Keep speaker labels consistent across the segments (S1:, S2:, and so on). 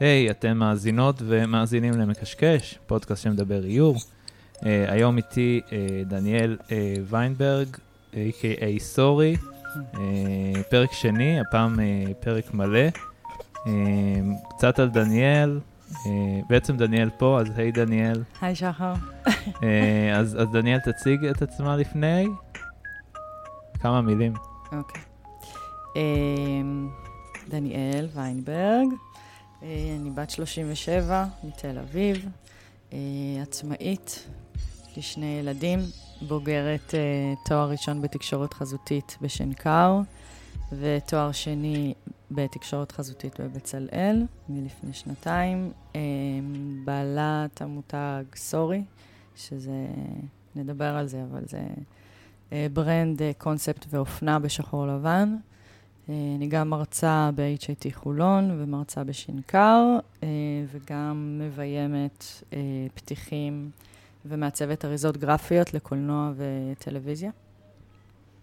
S1: היי, hey, אתם מאזינות ומאזינים למקשקש, פודקאסט שמדבר איור. Uh, היום איתי uh, דניאל uh, ויינברג, a.k.a. סורי, uh, פרק שני, הפעם uh, פרק מלא. Uh, קצת על דניאל, uh, בעצם דניאל פה, אז היי דניאל.
S2: היי שחר.
S1: uh, אז, אז דניאל תציג את עצמה לפני כמה מילים.
S2: אוקיי. Okay. Uh, דניאל ויינברג. אה, אני בת 37, מתל אביב, אה, עצמאית, יש לי שני ילדים, בוגרת אה, תואר ראשון בתקשורת חזותית בשנקר, ותואר שני בתקשורת חזותית בבצלאל, מלפני שנתיים. בעלת המותג סורי, שזה, נדבר על זה, אבל זה ברנד, קונספט ואופנה בשחור לבן. אה, אני גם מרצה ב-HIT חולון ומרצה בשנקר, אה, וגם מביימת אה, פתיחים ומעצבת אריזות גרפיות לקולנוע וטלוויזיה.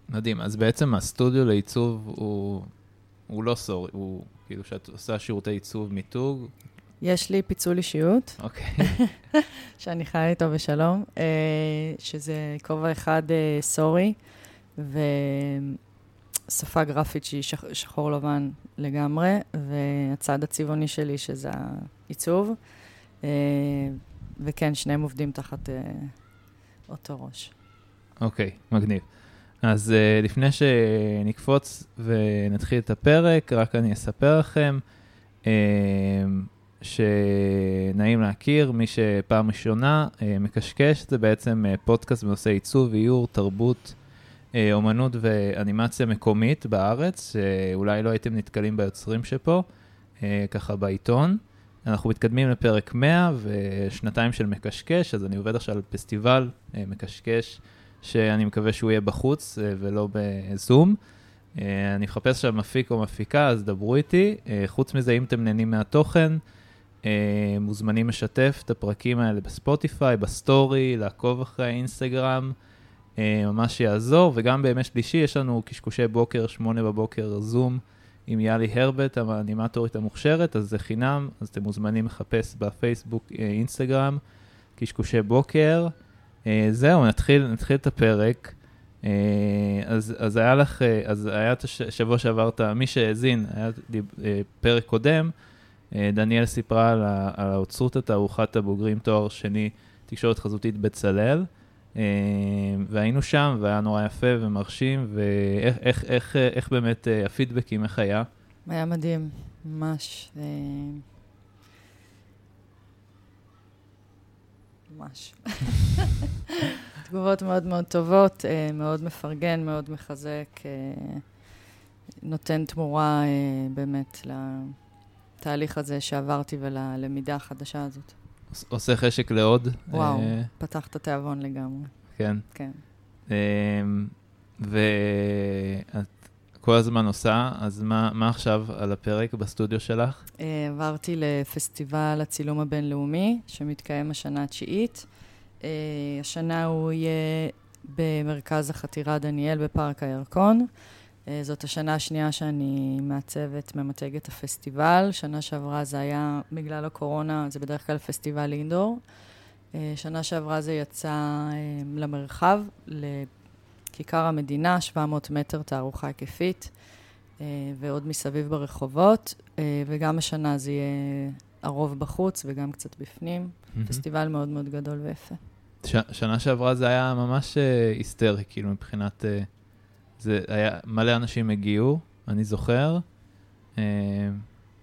S1: מדהים. אז בעצם הסטודיו לעיצוב הוא, הוא לא סורי, הוא כאילו שאת עושה שירותי עיצוב מיתוג.
S2: יש לי פיצול אישיות.
S1: אוקיי.
S2: Okay. שאני חיה איתו בשלום, שזה כובע אחד סורי, ו... שפה גרפית שהיא שח, שחור לבן לגמרי, והצד הצבעוני שלי, שזה העיצוב. אה, וכן, שניהם עובדים תחת אה, אותו ראש.
S1: אוקיי, okay, מגניב. אז uh, לפני שנקפוץ ונתחיל את הפרק, רק אני אספר לכם שנעים להכיר, מי שפעם ראשונה מקשקש, זה בעצם פודקאסט בנושא עיצוב, איור, תרבות אה, אומנות ואנימציה מקומית בארץ, שאולי לא הייתם נתקלים ביוצרים שפה, אה, ככה בעיתון. אנחנו מתקדמים לפרק 100 ושנתיים של מקשקש, אז אני עובד עכשיו על פסטיבל אה, מקשקש, שאני מקווה שהוא יהיה בחוץ ולא בזום. אני מחפש עכשיו מפיק או מפיקה, אז דברו איתי. חוץ מזה, אם אתם נהנים מהתוכן, מוזמנים לשתף את הפרקים האלה בספוטיפיי, בסטורי, לעקוב אחרי האינסטגרם. אה, ממש יעזור, וגם בימי שלישי יש לנו קשקושי בוקר, שמונה בבוקר, זום עם יאלי הרבט, האנימטורית המוכשרת, אז זה חינם, אז אתם מוזמנים לחפש בפייסבוק, אה, אינסטגרם, קשקושי בוקר. אה, זהו, נתחיל, נתחיל את הפרק. אז, אז היה לך, אז היה את השבוע שעברת, מי שהאזין, היה פרק קודם, דניאל סיפרה על, על האוצרות התערוכת הבוגרים תואר שני, תקשורת חזותית בצלאל. אה, והיינו שם, והיה נורא יפה ומרשים, ואיך איך, איך, איך באמת אה, הפידבקים, איך היה?
S2: היה מדהים, ממש. אה, ממש. תגובות מאוד מאוד טובות, מאוד מפרגן, מאוד מחזק, נותן תמורה באמת לתהליך הזה שעברתי וללמידה החדשה הזאת.
S1: עושה חשק לעוד.
S2: וואו, אה, פתח את התיאבון לגמרי.
S1: כן.
S2: כן.
S1: אה, ואת כל הזמן עושה, אז מה, מה עכשיו על הפרק בסטודיו שלך?
S2: אה, עברתי לפסטיבל הצילום הבינלאומי, שמתקיים השנה התשיעית. השנה הוא יהיה במרכז החתירה דניאל בפארק הירקון. אה, זאת השנה השנייה שאני מעצבת, ממתגת הפסטיבל. שנה שעברה זה היה, בגלל הקורונה, זה בדרך כלל פסטיבל אינדור. אה, שנה שעברה זה יצא אה, למרחב, לכיכר המדינה, 700 מטר תערוכה היקפית, ועוד מסביב ברחובות, וגם השנה זה יהיה הרוב בחוץ וגם קצת בפנים. Mm-hmm. פסטיבל מאוד מאוד גדול ויפה.
S1: ש- שנה שעברה זה היה ממש היסטרי, כאילו, מבחינת... זה היה, מלא אנשים הגיעו, אני זוכר. אה,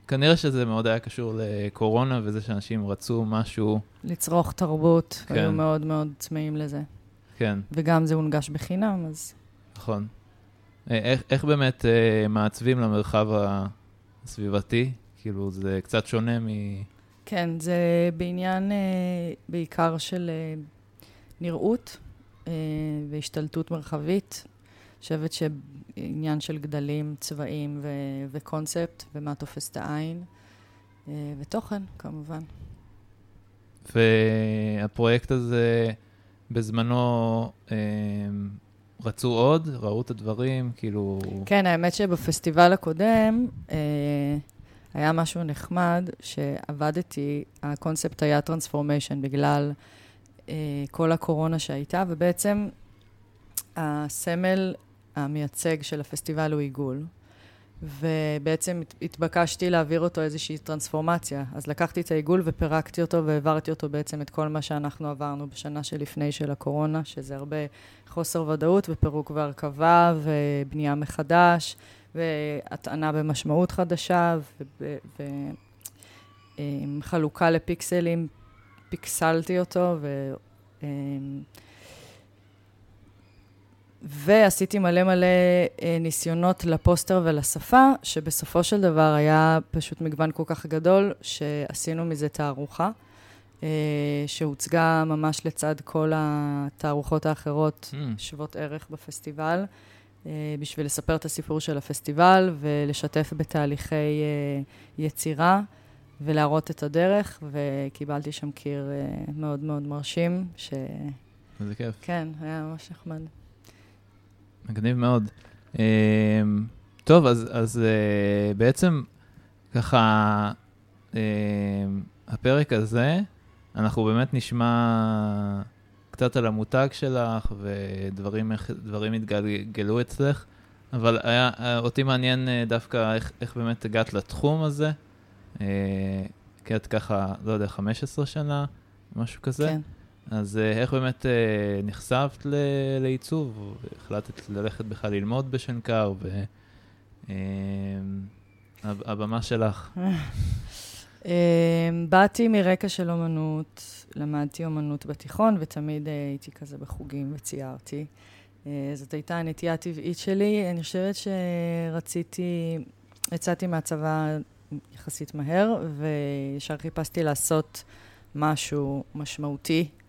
S1: כנראה שזה מאוד היה קשור לקורונה וזה שאנשים רצו משהו...
S2: לצרוך תרבות, כן. היו מאוד מאוד צמאים לזה.
S1: כן.
S2: וגם זה הונגש בחינם, אז...
S1: נכון. אה, איך, איך באמת אה, מעצבים למרחב הסביבתי? כאילו, זה קצת שונה מ...
S2: כן, זה בעניין אה, בעיקר של אה, נראות אה, והשתלטות מרחבית. חושבת שעניין של גדלים, צבעים ו- וקונספט, ומה תופס את העין, אה, ותוכן, כמובן.
S1: והפרויקט הזה, בזמנו, אה, רצו עוד? ראו את הדברים? כאילו...
S2: כן, האמת שבפסטיבל הקודם, אה, היה משהו נחמד שעבדתי, הקונספט היה transformation בגלל אה, כל הקורונה שהייתה, ובעצם הסמל המייצג של הפסטיבל הוא עיגול. ובעצם התבקשתי להעביר אותו איזושהי טרנספורמציה. אז לקחתי את העיגול ופירקתי אותו והעברתי אותו בעצם את כל מה שאנחנו עברנו בשנה שלפני של הקורונה, שזה הרבה חוסר ודאות ופירוק והרכבה ובנייה מחדש והטענה במשמעות חדשה וחלוקה לפיקסלים, פיקסלתי אותו ו... ועשיתי מלא מלא אה, ניסיונות לפוסטר ולשפה, שבסופו של דבר היה פשוט מגוון כל כך גדול, שעשינו מזה תערוכה, אה, שהוצגה ממש לצד כל התערוכות האחרות mm. שוות ערך בפסטיבל, אה, בשביל לספר את הסיפור של הפסטיבל ולשתף בתהליכי אה, יצירה. ולהראות את הדרך, וקיבלתי שם קיר uh, מאוד מאוד מרשים, ש...
S1: איזה כיף.
S2: כן, היה ממש נחמד.
S1: מגניב מאוד. Uh, טוב, אז, אז uh, בעצם ככה, uh, הפרק הזה, אנחנו באמת נשמע קצת על המותג שלך ודברים התגלגלו אצלך, אבל היה, אותי מעניין דווקא איך, איך באמת הגעת לתחום הזה. כי את ככה, לא יודע, 15 שנה, משהו כזה. כן. אז uh, איך באמת uh, נחשפת לעיצוב? החלטת ללכת בכלל ללמוד בשנקר, והבמה אה, uh, שלך.
S2: uh, באתי מרקע של אומנות, למדתי אומנות בתיכון, ותמיד uh, הייתי כזה בחוגים וציירתי. זאת הייתה הנטייה הטבעית שלי. אני חושבת שרציתי, יצאתי מהצבא יחסית מהר, וישר חיפשתי לעשות משהו משמעותי אמ,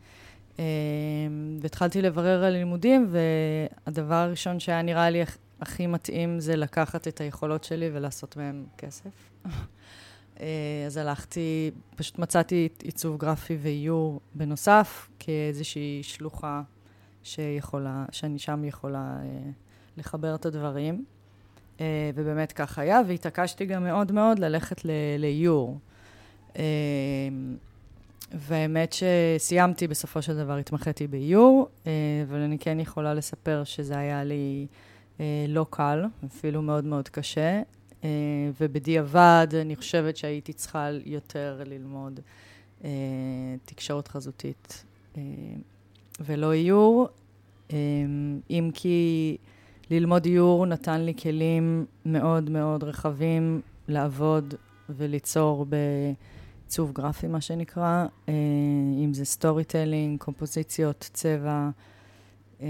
S2: והתחלתי לברר על לימודים, והדבר הראשון שהיה נראה לי הכי מתאים זה לקחת את היכולות שלי ולעשות מהם כסף. אה, אז הלכתי, פשוט מצאתי עיצוב גרפי ואיור בנוסף, כאיזושהי שלוחה שיכולה, שאני שם יכולה אה, לחבר את הדברים. אה, ובאמת כך היה, והתעקשתי גם מאוד מאוד ללכת לאיור. והאמת שסיימתי בסופו של דבר, התמחיתי באיור, אה, אבל אני כן יכולה לספר שזה היה לי אה, לא קל, אפילו מאוד מאוד קשה, אה, ובדיעבד אני חושבת שהייתי צריכה יותר ללמוד תקשורת חזותית ולא איור, אם כי ללמוד איור נתן לי כלים מאוד מאוד רחבים לעבוד וליצור ב... עיצוב גרפי, מה שנקרא, אה, אם זה storytelling, קומפוזיציות, צבע. אה,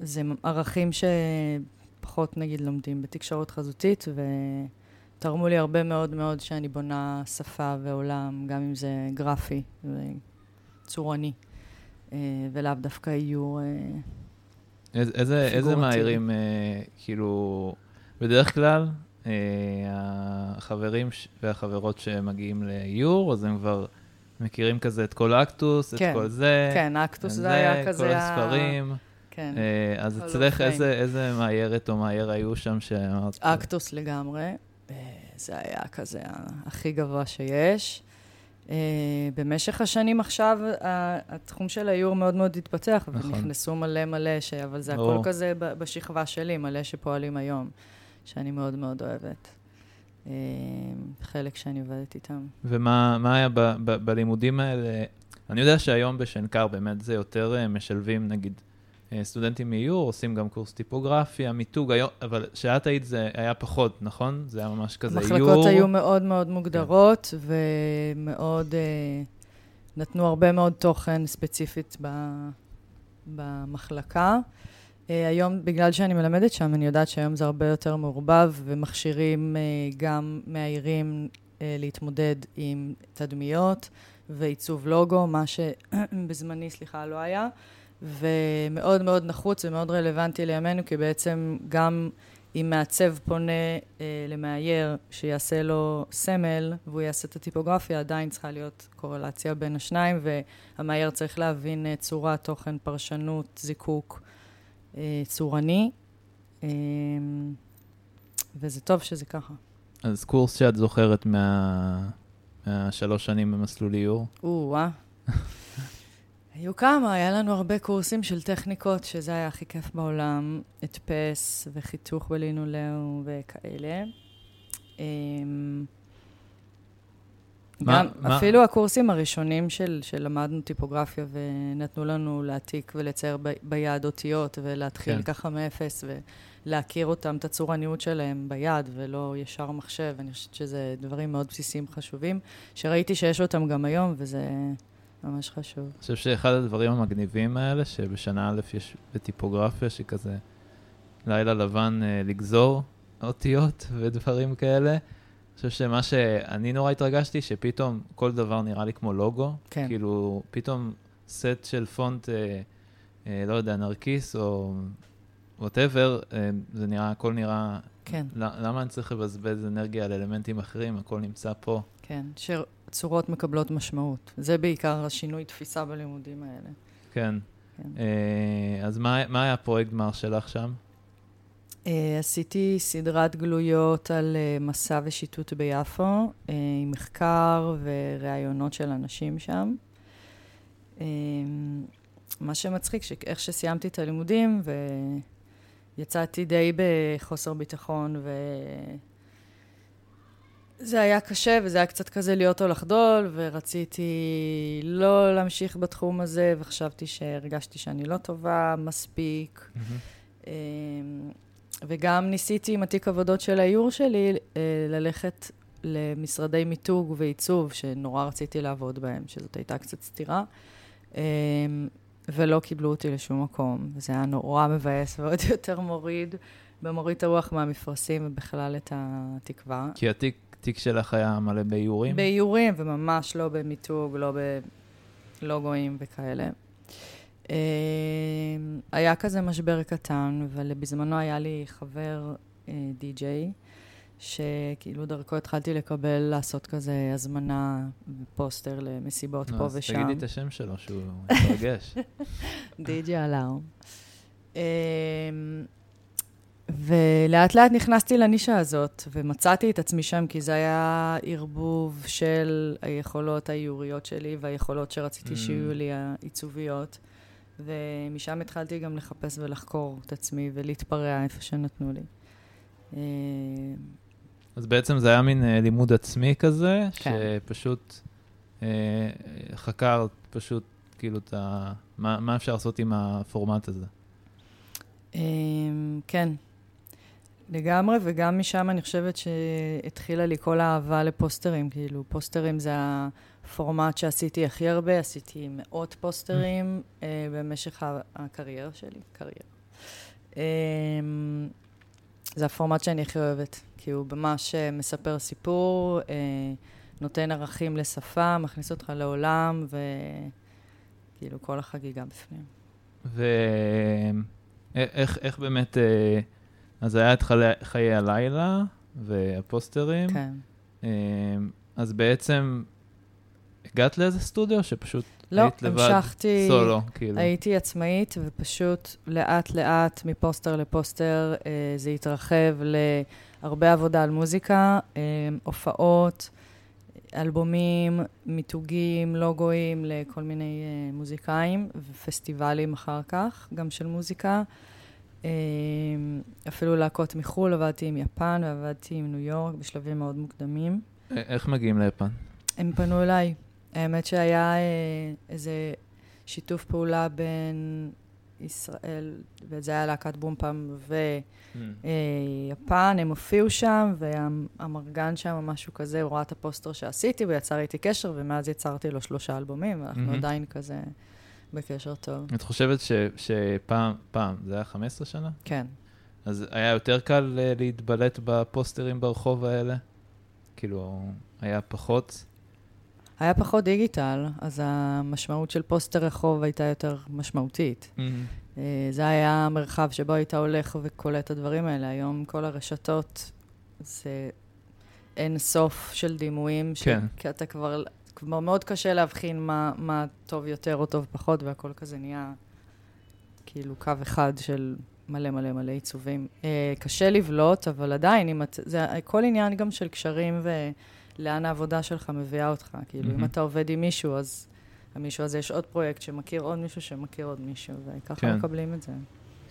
S2: זה ערכים שפחות, נגיד, לומדים בתקשורת חזותית, ותרמו לי הרבה מאוד מאוד שאני בונה שפה ועולם, גם אם זה גרפי וצורני, אה, ולאו דווקא יהיו...
S1: איזה, איזה, מהעירים, כאילו, בדרך כלל, החברים והחברות שמגיעים לאיור, אז הם כבר מכירים כזה את כל אקטוס, כן, את כל זה.
S2: כן, אקטוס זה, זה היה כזה...
S1: כל הספרים. כן. אה, אז אצלך איזה, איזה מאיירת או מאייר היו שם שאמרת?
S2: אקטוס לגמרי. אה, זה היה כזה הכי גבוה שיש. Uh, במשך השנים עכשיו, uh, התחום של האיור מאוד מאוד התפתח, נכון. ונכנסו מלא מלא, ש... אבל זה הכל כזה בשכבה שלי, מלא שפועלים היום. שאני מאוד מאוד אוהבת. אה, חלק שאני עובדת איתם.
S1: ומה היה ב, ב, בלימודים האלה? אני יודע שהיום בשנקר באמת זה יותר אה, משלבים, נגיד, אה, סטודנטים מאיור, עושים גם קורס טיפוגרפיה, מיתוג, היום, אבל כשאת היית זה היה פחות, נכון? זה היה ממש כזה
S2: איור. המחלקות היו מאוד מאוד מוגדרות, כן. ומאוד, נתנו הרבה מאוד תוכן ספציפית ב, במחלקה. Uh, היום, בגלל שאני מלמדת שם, אני יודעת שהיום זה הרבה יותר מעורבב, ומכשירים uh, גם מאיירים uh, להתמודד עם תדמיות ועיצוב לוגו, מה שבזמני, סליחה, לא היה, ומאוד מאוד נחוץ ומאוד רלוונטי לימינו, כי בעצם גם אם מעצב פונה uh, למאייר שיעשה לו סמל, והוא יעשה את הטיפוגרפיה, עדיין צריכה להיות קורלציה בין השניים, והמאייר צריך להבין צורה, תוכן, פרשנות, זיקוק. אה, צורני, אה, וזה טוב שזה ככה.
S1: אז קורס שאת זוכרת מה... מהשלוש שנים במסלול איור?
S2: או-אה. היו כמה, היה לנו הרבה קורסים של טכניקות, שזה היה הכי כיף בעולם, הדפס וחיתוך בלינולאו וכאלה.
S1: מה-
S2: גם
S1: מה-
S2: אפילו הקורסים הראשונים של, שלמדנו טיפוגרפיה ונתנו לנו להעתיק ולצייר ב, ביד אותיות ולהתחיל
S1: כן.
S2: כן. ככה מאפס ולהכיר אותם, את הצורניות שלהם ביד ולא ישר מחשב. אני חושבת שזה דברים מאוד בסיסיים חשובים, שראיתי שיש אותם גם היום וזה ממש חשוב.
S1: אני חושב שאחד הדברים המגניבים האלה, שבשנה א' יש בטיפוגרפיה, שכזה לילה לבן אה, לגזור אותיות ודברים כאלה. חושב שמה שאני נורא התרגשתי, שפתאום כל דבר נראה לי כמו לוגו.
S2: כן.
S1: כאילו, פתאום סט של פונט, אה, אה, לא יודע, נרקיס או whatever, אה, זה נראה, הכל נראה...
S2: כן,
S1: למה אני צריך לבזבז אנרגיה על אלמנטים אחרים? הכל נמצא פה.
S2: כן, שצורות מקבלות משמעות. זה בעיקר השינוי תפיסה בלימודים האלה.
S1: כן.
S2: כן.
S1: אה, אז מה, מה היה הפרויקט גמר שלך שם?
S2: אה, עשיתי סדרת גלויות על אה, מסע ושיטוט ביפו, אה, עם מחקר וראיונות של אנשים שם. מה שמצחיק, שאיך שסיימתי את הלימודים, ויצאתי די בחוסר ביטחון, וזה היה קשה, וזה היה קצת כזה להיות או לחדול, ורציתי לא להמשיך בתחום הזה, וחשבתי שהרגשתי שאני לא טובה מספיק. אמ, וגם ניסיתי עם התיק עבודות של האיור שלי אה, ללכת למשרדי מיתוג ועיצוב, שנורא רציתי לעבוד בהם, שזאת הייתה קצת סתירה, אמ, ולא קיבלו אותי לשום מקום. וזה היה נורא מבאס ועוד יותר מוריד, במוריד את הרוח מהמפרשים ובכלל את התקווה.
S1: כי התיק תיק שלך היה מלא באיורים?
S2: באיורים, וממש לא במיתוג, לא בלוגויים וכאלה. אה, היה כזה משבר קטן, אבל בזמנו היה לי חבר אה, די-ג'יי, שכאילו דרכו התחלתי לקבל, לעשות כזה הזמנה ופוסטר למסיבות פה
S1: אז
S2: ושם.
S1: תגידי את השם שלו, שהוא מתרגש.
S2: די.ג'י אלארם. אמ, ולאט לאט נכנסתי לנישה הזאת, ומצאתי את עצמי שם, כי זה היה ערבוב של היכולות האיוריות שלי והיכולות שרציתי
S1: Mm.
S2: שיהיו לי העיצוביות. ומשם התחלתי גם לחפש ולחקור את עצמי ולהתפרע איפה שנתנו לי.
S1: אז בעצם זה היה מין אה, לימוד עצמי כזה,
S2: כן.
S1: שפשוט אה, חקרת פשוט כאילו את ה... מה, מה אפשר לעשות עם הפורמט הזה.
S2: אמ, כן, לגמרי, וגם משם אני חושבת שהתחילה לי כל האהבה לפוסטרים, כאילו, פוסטרים זה הפורמט שעשיתי הכי הרבה, עשיתי מאות פוסטרים אה, במשך הקריירה שלי, קריירה. אמ, זה הפורמט שאני הכי אוהבת, כי הוא ממש אה, מספר סיפור, אה, נותן ערכים לשפה, מכניס אותך לעולם, וכאילו כל החגיגה בפנים.
S1: ואיך איך באמת... אה, אז היה את חיי, חיי הלילה והפוסטרים.
S2: כן.
S1: אה, אז בעצם הגעת לאיזה סטודיו שפשוט
S2: לא,
S1: היית לבד?
S2: המשכתי...
S1: סולו, כאילו.
S2: הייתי עצמאית, ופשוט לאט-לאט, מפוסטר לפוסטר, אה, זה התרחב להרבה עבודה על מוזיקה, אה, הופעות, אלבומים, מיתוגים, לוגויים לכל מיני אה, מוזיקאים, ופסטיבלים אחר כך, גם של מוזיקה. אה, אפילו להקות מחו"ל, עבדתי עם יפן ועבדתי עם ניו יורק בשלבים מאוד מוקדמים.
S1: א- איך מגיעים ליפן?
S2: הם פנו אליי. האמת שהיה אה, איזה שיתוף פעולה בין ישראל, וזה היה להקת בומפם ויפן, הם הופיעו שם, והמרגן שם משהו כזה, הוא ראה את הפוסטר שעשיתי, הוא יצר איתי קשר, ומאז יצרתי לו שלושה אלבומים, ואנחנו
S1: מהמם.
S2: עדיין כזה בקשר טוב.
S1: את חושבת ש, שפעם, פעם, זה היה 15 שנה?
S2: כן.
S1: אז היה יותר קל אה, להתבלט בפוסטרים ברחוב האלה? כאילו, היה פחות?
S2: היה פחות דיגיטל, אז המשמעות של פוסטר רחוב הייתה יותר משמעותית. אה, זה היה המרחב שבו היית הולך וקולט את הדברים האלה. היום כל הרשתות זה אין סוף של דימויים, ש-
S1: כן.
S2: כי אתה כבר, כבר מאוד קשה להבחין מה, מה טוב יותר או טוב פחות, והכל כזה נהיה כאילו קו אחד של מלא מלא מלא עיצובים. אה, קשה לבלוט, אבל עדיין, אם את, זה הכל עניין גם של קשרים ולאן העבודה שלך מביאה אותך. כאילו, אם. אתה עובד עם מישהו, אז המישהו הזה יש עוד פרויקט שמכיר עוד מישהו שמכיר עוד מישהו, וככה
S1: כן.
S2: מקבלים את זה.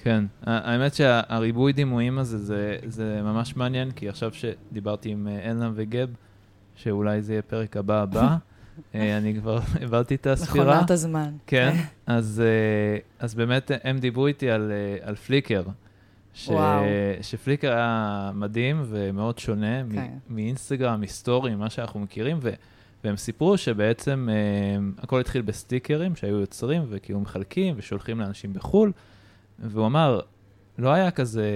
S1: כן, האמת שהריבוי דימויים הזה זה, זה ממש מעניין, כי עכשיו שדיברתי עם אה, אלנה וגב, שאולי זה יהיה פרק הבא הבא, אה, אני כבר העברתי את הספירה.
S2: מכונת הזמן.
S1: כן, אז, אה, אז באמת הם דיברו איתי על, על פליקר. ש... שפליקר היה מדהים ומאוד שונה מ-
S2: כן.
S1: מאינסטגרם, ה story, מה שאנחנו מכירים, ו... והם סיפרו שבעצם אה, הכל התחיל בסטיקרים שהיו יוצרים וכאילו מחלקים ושולחים לאנשים בחו"ל, והוא אמר, לא היה כזה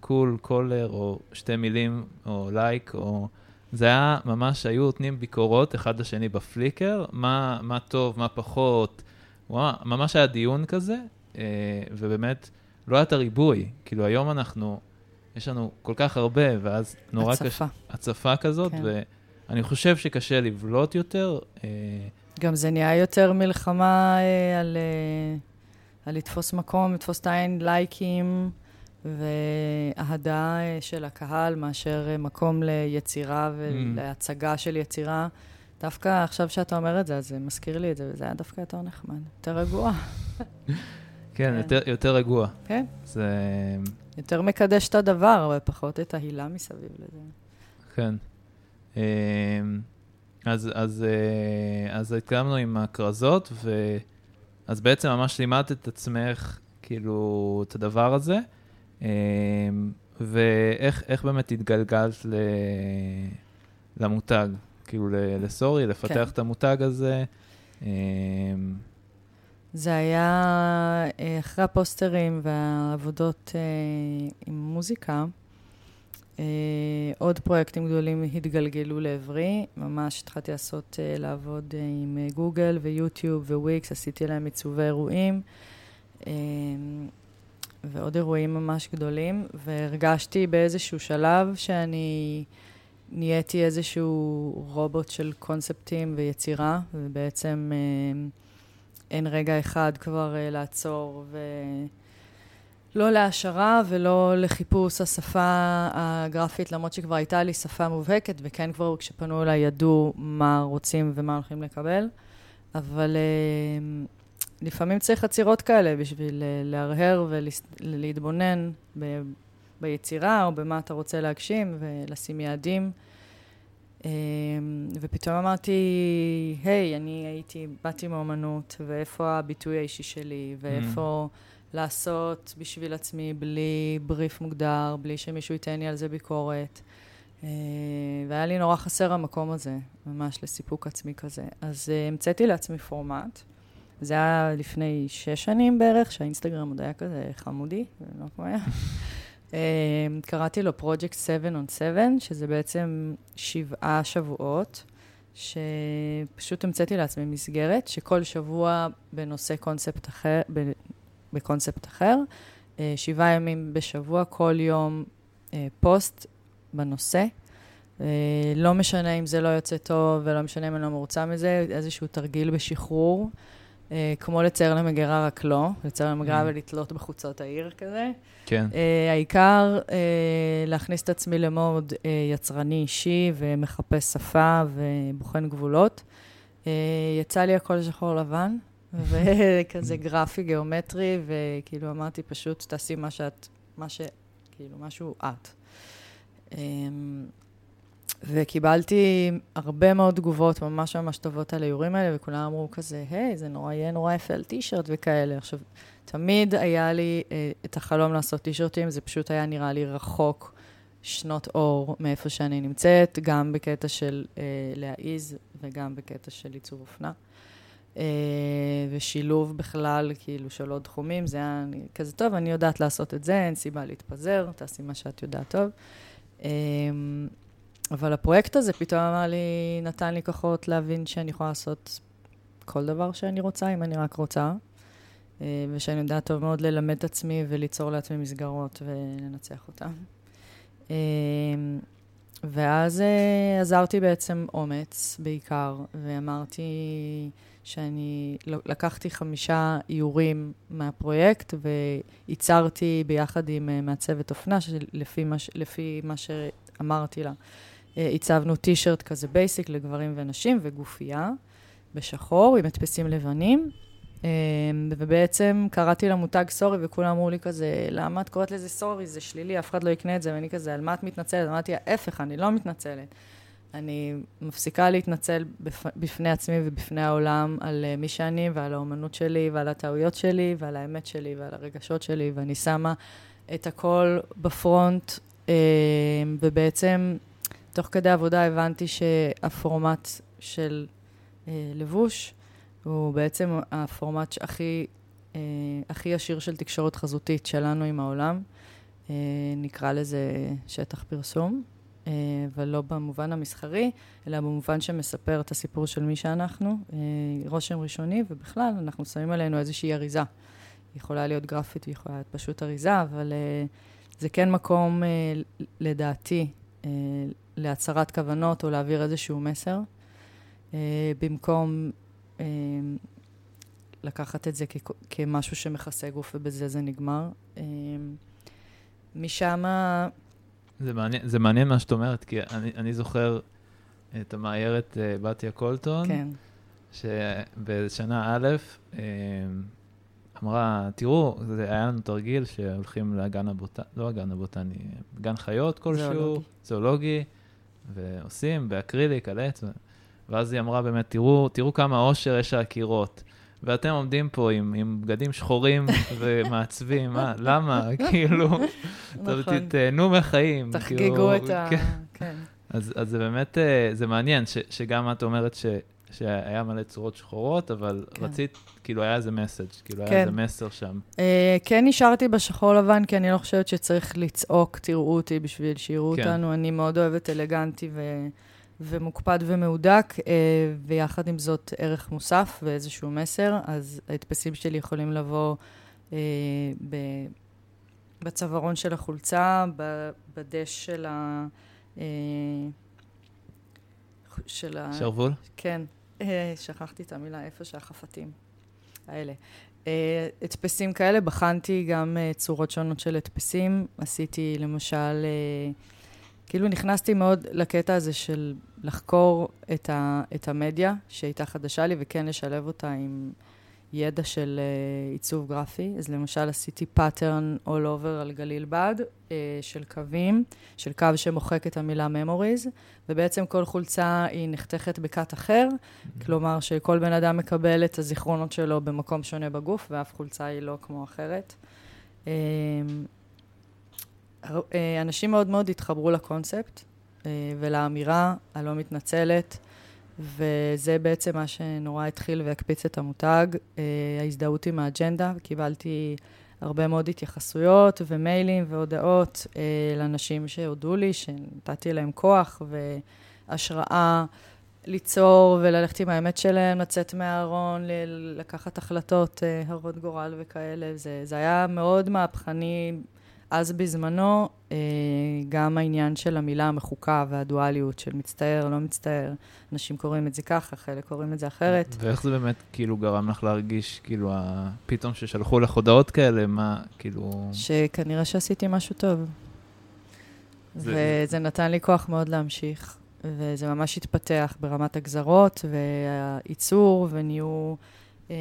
S1: cool, cool או שתי מילים או לייק או... זה היה ממש, היו נותנים ביקורות אחד לשני בפליקר, מה, מה טוב, מה פחות. וואו, ממש היה דיון כזה, אה, ובאמת לא היה את הריבוי. כאילו היום אנחנו, יש לנו כל כך הרבה, ואז נורא קשה,
S2: הצפה.
S1: הצפה כזאת,
S2: כן.
S1: ואני חושב שקשה לבלוט יותר. אה,
S2: גם זה נהיה יותר מלחמה אה, על, אה, על לתפוס מקום, לתפוס את העין, לייקים ואהדה אה, של הקהל, מאשר אה, מקום ליצירה ולהצגה של יצירה. דווקא עכשיו שאתה אומר את זה, אז זה מזכיר לי את זה, וזה היה דווקא יותר נחמד, יותר רגוע.
S1: כן,
S2: כן.
S1: יותר, יותר רגוע.
S2: כן,
S1: זה,
S2: יותר מקדש את הדבר, ופחות את ההילה מסביב לזה.
S1: כן. אה, אז, אז, אה, אז התקדמנו עם הכרזות, ו... אז בעצם ממש לימדת את עצמך, כאילו, את הדבר הזה, אה, ואיך איך באמת התגלגלת ל... למותג, כאילו לסורי, לפתח
S2: כן.
S1: את המותג הזה.
S2: זה היה אה, אחרי הפוסטרים והעבודות אה, עם מוזיקה. אה, עוד פרויקטים גדולים התגלגלו לעברי. ממש התחלתי לעשות, לעבוד עם גוגל ויוטיוב ווויקס, עשיתי להם עיצובי אירועים. ועוד אירועים ממש גדולים, והרגשתי באיזשהו שלב שאני נהייתי איזשהו רובוט של קונספטים ויצירה, ובעצם אין רגע אחד כבר אה, לעצור, ולא להעשרה ולא לחיפוש השפה הגרפית, למרות שכבר הייתה לי שפה מובהקת, וכן כבר כשפנו אליי ידעו מה רוצים ומה הולכים לקבל, אבל אה, לפעמים צריך עצירות כאלה בשביל אה, להרהר ולהתבונן ב- ביצירה או במה אתה רוצה להגשים ולשים יעדים. אה, ופתאום אמרתי, היי, אני הייתי, באתי מאומנות, ואיפה הביטוי האישי שלי, ואיפה לעשות בשביל עצמי בלי בריף מוגדר, בלי שמישהו ייתן לי על זה ביקורת. אה, והיה לי נורא חסר המקום הזה, ממש לסיפוק עצמי כזה. אז אה, המצאתי לעצמי פורמט. זה היה לפני שש שנים בערך, שהאינסטגרם עוד היה כזה חמודי, לא כמו היה. אה, קראתי לו Project 7 on 7, שזה בעצם שבעה שבועות, שפשוט המצאתי לעצמי מסגרת, שכל שבוע בנושא קונספט אחר, בקונספט אחר, אה, שבעה ימים בשבוע, כל יום אה, פוסט בנושא. אה, לא משנה אם זה לא יוצא טוב ולא משנה אם אני לא מרוצה מזה, איזשהו תרגיל בשחרור. אה, כמו לצייר למגירה, רק לא. לצייר למגירה
S1: Mm.
S2: ולתלות בחוצות העיר כזה.
S1: כן,
S2: אה, העיקר אה, להכניס את עצמי למוד יצרני אישי ומחפש שפה ובוחן גבולות. יצא לי הכל שחור לבן, וכזה גרפי, גיאומטרי, וכאילו אמרתי פשוט, תעשי מה שאת, מה ש... כאילו, משהו את. וקיבלתי הרבה מאוד תגובות ממש ממש טובות על האיורים האלה, וכולם אמרו כזה, היי, זה נורא, יהיה נורא יפה על טישרט וכאלה. עכשיו, תמיד היה לי אה, את החלום לעשות טישרטים, זה פשוט היה נראה לי רחוק שנות אור מאיפה שאני נמצאת, גם בקטע של אה, להעיז וגם בקטע של עיצוב אופנה. אה, ושילוב בכלל, כאילו, של עוד תחומים, זה היה אני, כזה טוב, אני יודעת לעשות את זה, אין סיבה להתפזר, תעשי מה שאת יודעת טוב. אה, אבל הפרויקט הזה פתאום אמר לי, נתן לי כוחות להבין שאני יכולה לעשות כל דבר שאני רוצה, אם אני רק רוצה. אה, ושאני יודעת טוב מאוד ללמד את עצמי וליצור לעצמי מסגרות ולנצח אותן. אה, ואז uh, עזרתי בעצם אומץ בעיקר, ואמרתי שאני לקחתי חמישה איורים מהפרויקט, וייצרתי ביחד עם מעצבת אופנה, שלפי מה, לפי מה שאמרתי לה, הצבנו טישרט כזה basic לגברים ונשים וגופייה בשחור עם הדפסים לבנים. אמ, ובעצם קראתי למותג Sorry, וכולם אמרו לי כזה, למה את קוראת לזה Sorry? זה שלילי, אף אחד לא יקנה את זה. ואני כזה, על מה את מתנצלת? אמרתי, ההפך, אני לא מתנצלת. אני מפסיקה להתנצל בפני עצמי ובפני העולם על אה, מי שאני ועל האומנות שלי ועל הטעויות שלי ועל האמת שלי ועל הרגשות שלי, ואני שמה את הכל בפרונט, ובעצם, תוך כדי עבודה הבנתי שהפורמט של אה, לבוש, הוא בעצם הפורמט הכי, אה, הכי ישיר של תקשורת חזותית שלנו עם העולם. אה, נקרא לזה שטח פרסום, אה, ולא במובן המסחרי, אלא במובן שמספר את הסיפור של מי שאנחנו, אה, רושם ראשוני, ובכלל, אנחנו שמים עלינו איזושהי אריזה. יכולה להיות גרפית, היא יכולה להיות פשוט אריזה, אבל אה, זה כן מקום, אה, לדעתי, אה, להצהרת כוונות או להעביר איזשהו מסר. Uh, במקום אמ, לקחת את זה כ- כמשהו שמכסה גוף ובזה זה נגמר. אמ, משם...
S1: זה מעניין, זה מעניין מה שאת אומרת, כי אני, אני זוכר את המאיירת אה, בתיה קולטון,
S2: כן.
S1: שבשנה א', אמ, אמרה, תראו, זה היה לנו תרגיל שהולכים לגן הבוטני, לא הגן הבוטני, גן חיות כלשהו, זואולוגי, זואולוגי ועושים באקריליק על עץ. ואז היא אמרה באמת, תראו, תראו כמה אושר יש על הקירות. ואתם עומדים פה עם, עם בגדים שחורים ומעצבים, מה, למה? כאילו, נכון. תהנו מהחיים.
S2: תחגגו כאילו, את ה... כן. כן.
S1: אז, אז זה באמת, אה, זה מעניין ש, שגם את אומרת ש, שהיה מלא צורות שחורות, אבל כן. רצית, כאילו היה איזה מסאג', כאילו כן. היה איזה מסר שם. Uh,
S2: כן נשארתי בשחור לבן, כי אני לא חושבת שצריך לצעוק, תראו אותי בשביל שיראו כן. אותנו. אני מאוד אוהבת אלגנטי ו... ומוקפד ומהודק, אה, ויחד עם זאת ערך מוסף ואיזשהו מסר, אז ההדפסים שלי יכולים לבוא אה, ב, בצווארון של החולצה, בדש של ה... אה,
S1: של ה... שרוול?
S2: כן, שכחתי את המילה, איפה שהחפתים האלה. הדפסים כאלה, בחנתי גם צורות שונות של הדפסים. עשיתי למשל... כאילו נכנסתי מאוד לקטע הזה של לחקור את, ה, את המדיה שהייתה חדשה לי, וכן לשלב אותה עם ידע של אה, עיצוב גרפי. אז למשל עשיתי pattern all over על גליל בד, אה, של קווים, של קו שמוחק את המילה memories, ובעצם כל חולצה היא נחתכת ב cut אחר, mm-hmm. כלומר שכל בן אדם מקבל את הזיכרונות שלו במקום שונה בגוף, ואף חולצה היא לא כמו אחרת. אה, אה, אנשים מאוד מאוד התחברו לקונספט אה, ולאמירה הלא מתנצלת, וזה בעצם מה שנורא התחיל והקפיץ את המותג, אה, ההזדהות עם האג'נדה. קיבלתי הרבה מאוד התייחסויות ומיילים והודעות לאנשים שהודו לי, שנתתי להם כוח והשראה. ליצור וללכת עם האמת שלהם, לצאת מהארון, לקחת החלטות הרות גורל וכאלה. זה, זה היה מאוד מהפכני אז בזמנו, אה, גם העניין של המילה המחוקה והדואליות של מצטער, לא מצטער, אנשים קוראים את זה ככה, חלק קוראים את זה אחרת.
S1: ואיך זה באמת כאילו גרם לך להרגיש, כאילו, פתאום ששלחו לך הודעות כאלה, מה, כאילו...
S2: שכנראה שעשיתי משהו טוב. זה... וזה נתן לי כוח מאוד להמשיך, וזה ממש התפתח ברמת הגזרות והייצור, ונהיו... אה,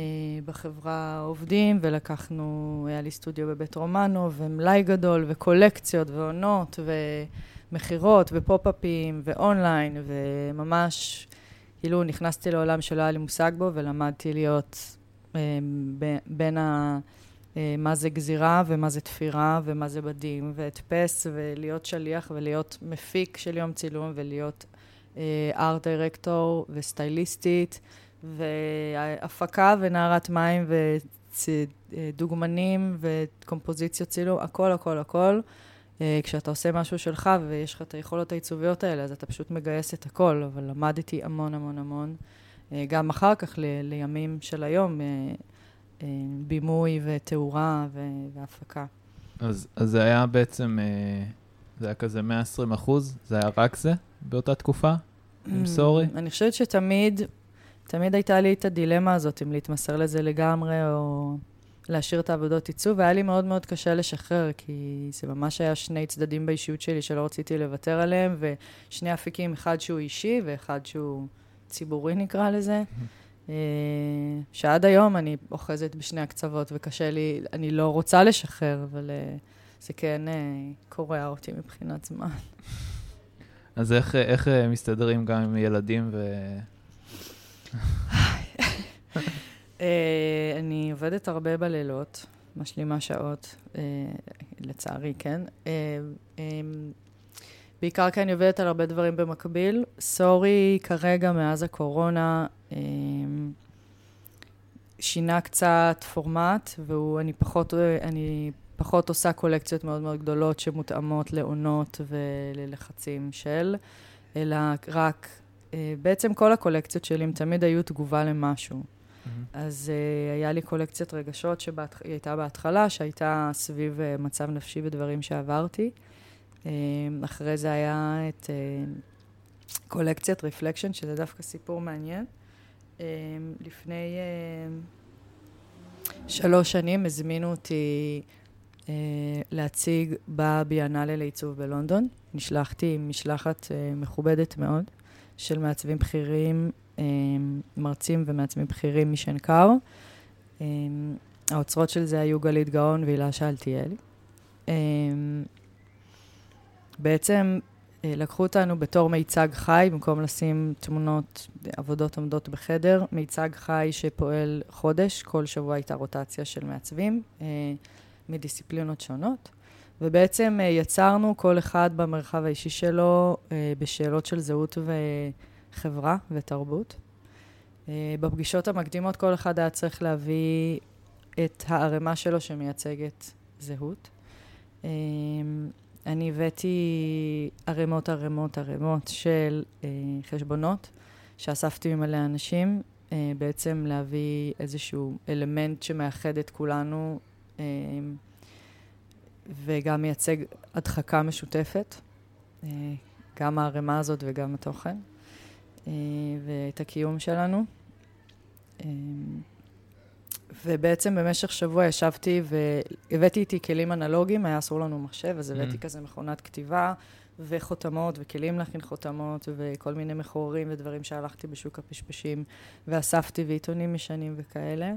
S2: בחברה עובדים, ולקחנו, היה לי סטודיו בבית רומנו, ומלאי גדול, וקולקציות, ועונות, ומכירות, ופופ-אפים, ואונליין, וממש, כאילו, נכנסתי לעולם שלא היה לי מושג בו, ולמדתי להיות אה, בין ה... אה, מה זה גזירה, ומה זה תפירה, ומה זה בדים, והדפס, ולהיות שליח, ולהיות מפיק של יום צילום, ולהיות ארט uh, דירקטור וסטייליסטית. והפקה ונערת מים ודוגמנים וקומפוזיציות צילום, הכל, הכל, הכל. אה, כשאתה עושה משהו שלך ויש לך את היכולות העיצוביות האלה, אז אתה פשוט מגייס את הכל, אבל למדתי המון המון המון. אה, גם אחר כך, ל- לימים של היום, אה, בימוי ותאורה והפקה.
S1: אז, אז זה היה בעצם, זה היה כזה 120 אחוז, זה היה רק זה באותה תקופה? עם סורי?
S2: אני חושבת שתמיד, תמיד הייתה לי את הדילמה הזאת, אם להתמסר לזה לגמרי או להשאיר את העבודות עיצוב, והיה לי מאוד מאוד קשה לשחרר, כי זה ממש היה שני צדדים באישיות שלי שלא רציתי לוותר עליהם, ושני אפיקים, אחד שהוא אישי ואחד שהוא ציבורי נקרא לזה. אה, שעד היום אני אוחזת בשני הקצוות, וקשה לי, אני לא רוצה לשחרר, אבל אה, זה כן אה, קורע אותי מבחינת זמן.
S1: אז איך, איך מסתדרים גם עם ילדים ו...
S2: אני עובדת הרבה בלילות, משלימה שעות, לצערי, כן. בעיקר כי אני עובדת על הרבה דברים במקביל. סורי, כרגע, מאז הקורונה, אמ, שינה קצת פורמט, ואני פחות, פחות עושה קולקציות מאוד מאוד גדולות שמותאמות לעונות וללחצים של, אלא רק, אה, בעצם כל הקולקציות שלי הם תמיד היו תגובה למשהו. Mm-hmm. אז uh, היה לי קולקציית רגשות שהיא הייתה בהתחלה, שהייתה סביב uh, מצב נפשי ודברים שעברתי. אמ, אחרי זה היה את אה, קולקציית רפלקשן, שזה דווקא סיפור מעניין. אמ, לפני אה, שלוש שנים הזמינו אותי אה, להציג בביאנלה לעיצוב בלונדון. נשלחתי עם משלחת מכובדת מאוד של מעצבים בכירים, מרצים ומעצבים בכירים משנקר. האוצרות של זה היו גלית גאון והילה שאלתיאל. בעצם אה, לקחו אותנו בתור מיצג חי, במקום לשים תמונות, עבודות עומדות בחדר, מיצג חי שפועל חודש, כל שבוע הייתה רוטציה של מעצבים אה, מדיסציפלינות שונות, ובעצם אה, יצרנו כל אחד במרחב האישי שלו בשאלות של זהות וחברה ותרבות. בפגישות המקדימות כל אחד היה צריך להביא את הערימה שלו שמייצגת זהות. אני הבאתי ערימות, ערימות, ערימות של אה, חשבונות שאספתי ממלא אנשים, אה, בעצם להביא איזשהו אלמנט שמאחד את כולנו אה, וגם מייצג הדחקה משותפת, אה, גם הערימה הזאת וגם התוכן, אה, ואת הקיום שלנו. אה, ובעצם במשך שבוע ישבתי והבאתי איתי כלים אנלוגיים, היה אסור לנו מחשב, אז הבאתי mm. כזה מכונת כתיבה וחותמות וכלים להכין חותמות וכל מיני מכורים ודברים שהלכתי בשוק הפשפשים ואספתי ועיתונים משנים וכאלה.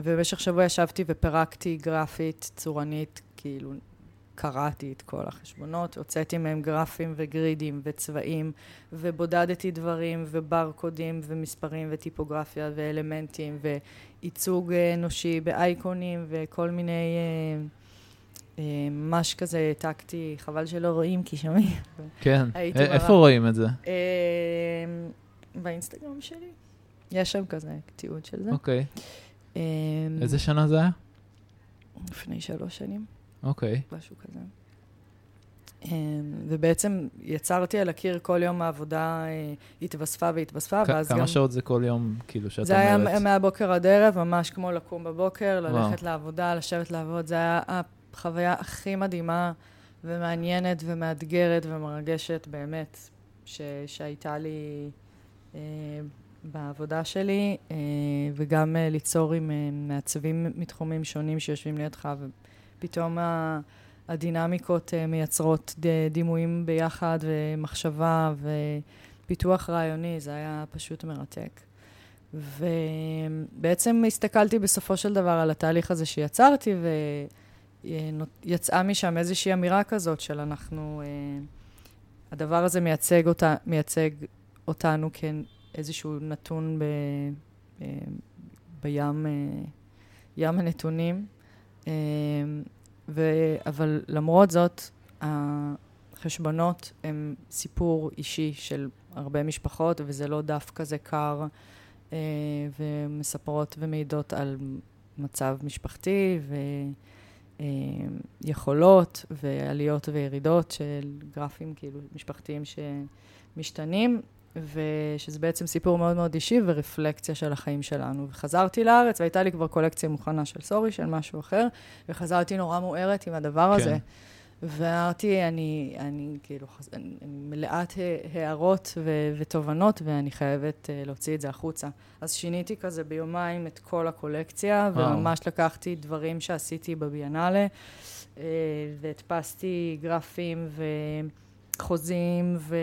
S2: ובמשך שבוע ישבתי ופירקתי גרפית, צורנית, כאילו קראתי את כל החשבונות, הוצאתי מהם גרפים וגרידים וצבעים, ובודדתי דברים וברקודים ומספרים וטיפוגרפיה ואלמנטים וייצוג אנושי באייקונים וכל מיני... אה, אה, ממש כזה העתקתי, חבל שלא רואים כי שומעים.
S1: כן, איפה רואים את זה? אה,
S2: באינסטגרם שלי. יש שם כזה תיעוד של זה.
S1: אוקיי. איזה שנה זה היה?
S2: לפני שלוש שנים.
S1: אוקיי.
S2: Okay. משהו כזה. אמ, ובעצם יצרתי על הקיר כל יום העבודה אה, התווספה והתווספה, ואז
S1: גם... כמה שעות זה כל יום, כאילו, שאת
S2: אומרת? זה היה מהבוקר עד ערב, ממש כמו לקום בבוקר, ללכת לעבודה, לשבת לעבוד. זה היה החוויה הכי מדהימה ומעניינת ומאתגרת ומרגשת, באמת, ש... שהייתה לי אה, בעבודה שלי, אה, וגם אה, ליצור עם אה, מעצבים מתחומים שונים שיושבים לידך. ו... פתאום הדינמיקות מייצרות דימויים ביחד ומחשבה ופיתוח רעיוני, זה היה פשוט מרתק. ובעצם הסתכלתי בסופו של דבר על התהליך הזה שיצרתי, ויצאה משם איזושהי אמירה כזאת של אנחנו, הדבר הזה מייצג, אותה, מייצג אותנו כאיזשהו נתון ב, אה, בים, ים הנתונים. אמ, ו... אבל למרות זאת, החשבונות הם סיפור אישי של הרבה משפחות, וזה לא דף כזה קר, אה, ומספרות ומעידות על מצב משפחתי, ויכולות, אה, ועליות וירידות של גרפים כאילו משפחתיים שמשתנים, ושזה בעצם סיפור מאוד מאוד אישי ורפלקציה של החיים שלנו. וחזרתי לארץ, והייתה לי כבר קולקציה מוכנה של סורי, של משהו אחר, וחזרתי נורא מוארת עם הדבר כן. הזה. ואמרתי, אני, אני כאילו, אני, אני מלאת הערות ו, ותובנות, ואני חייבת uh, להוציא את זה החוצה. אז שיניתי כזה ביומיים את כל הקולקציה, וואו. וממש לקחתי דברים שעשיתי בביאנלה, uh, והדפסתי גרפים וחוזים ו,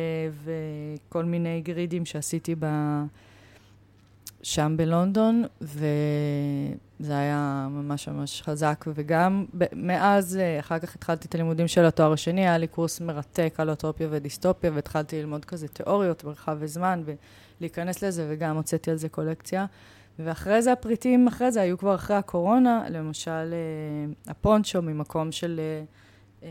S2: וכל מיני גרידים שעשיתי ב... שם בלונדון, וזה היה ממש ממש חזק, וגם מאז, אה, אחר כך התחלתי את הלימודים של התואר השני, היה לי קורס מרתק על אוטופיה ודיסטופיה, והתחלתי ללמוד כזה תיאוריות, מרחב וזמן, ולהיכנס לזה, וגם הוצאתי על זה קולקציה. ואחרי זה הפריטים, אחרי זה היו כבר אחרי הקורונה, למשל אה, הפונצ'ו ממקום של אה,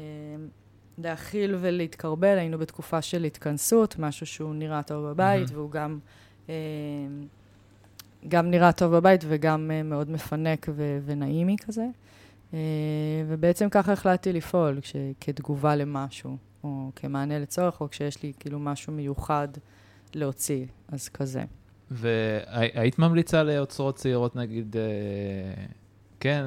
S2: להכיל ולהתקרבל, היינו בתקופה של התכנסות, משהו שהוא נראה טוב בבית, mm-hmm. והוא גם... גם נראה טוב בבית וגם uh, מאוד מפנק ו- ונעימי כזה. Uh, ובעצם ככה החלטתי לפעול, כש- כתגובה למשהו, או כמענה לצורך, או כשיש לי כאילו משהו מיוחד להוציא, אז כזה.
S1: והיית ממליצה ליוצרות צעירות, נגיד, אה, כן,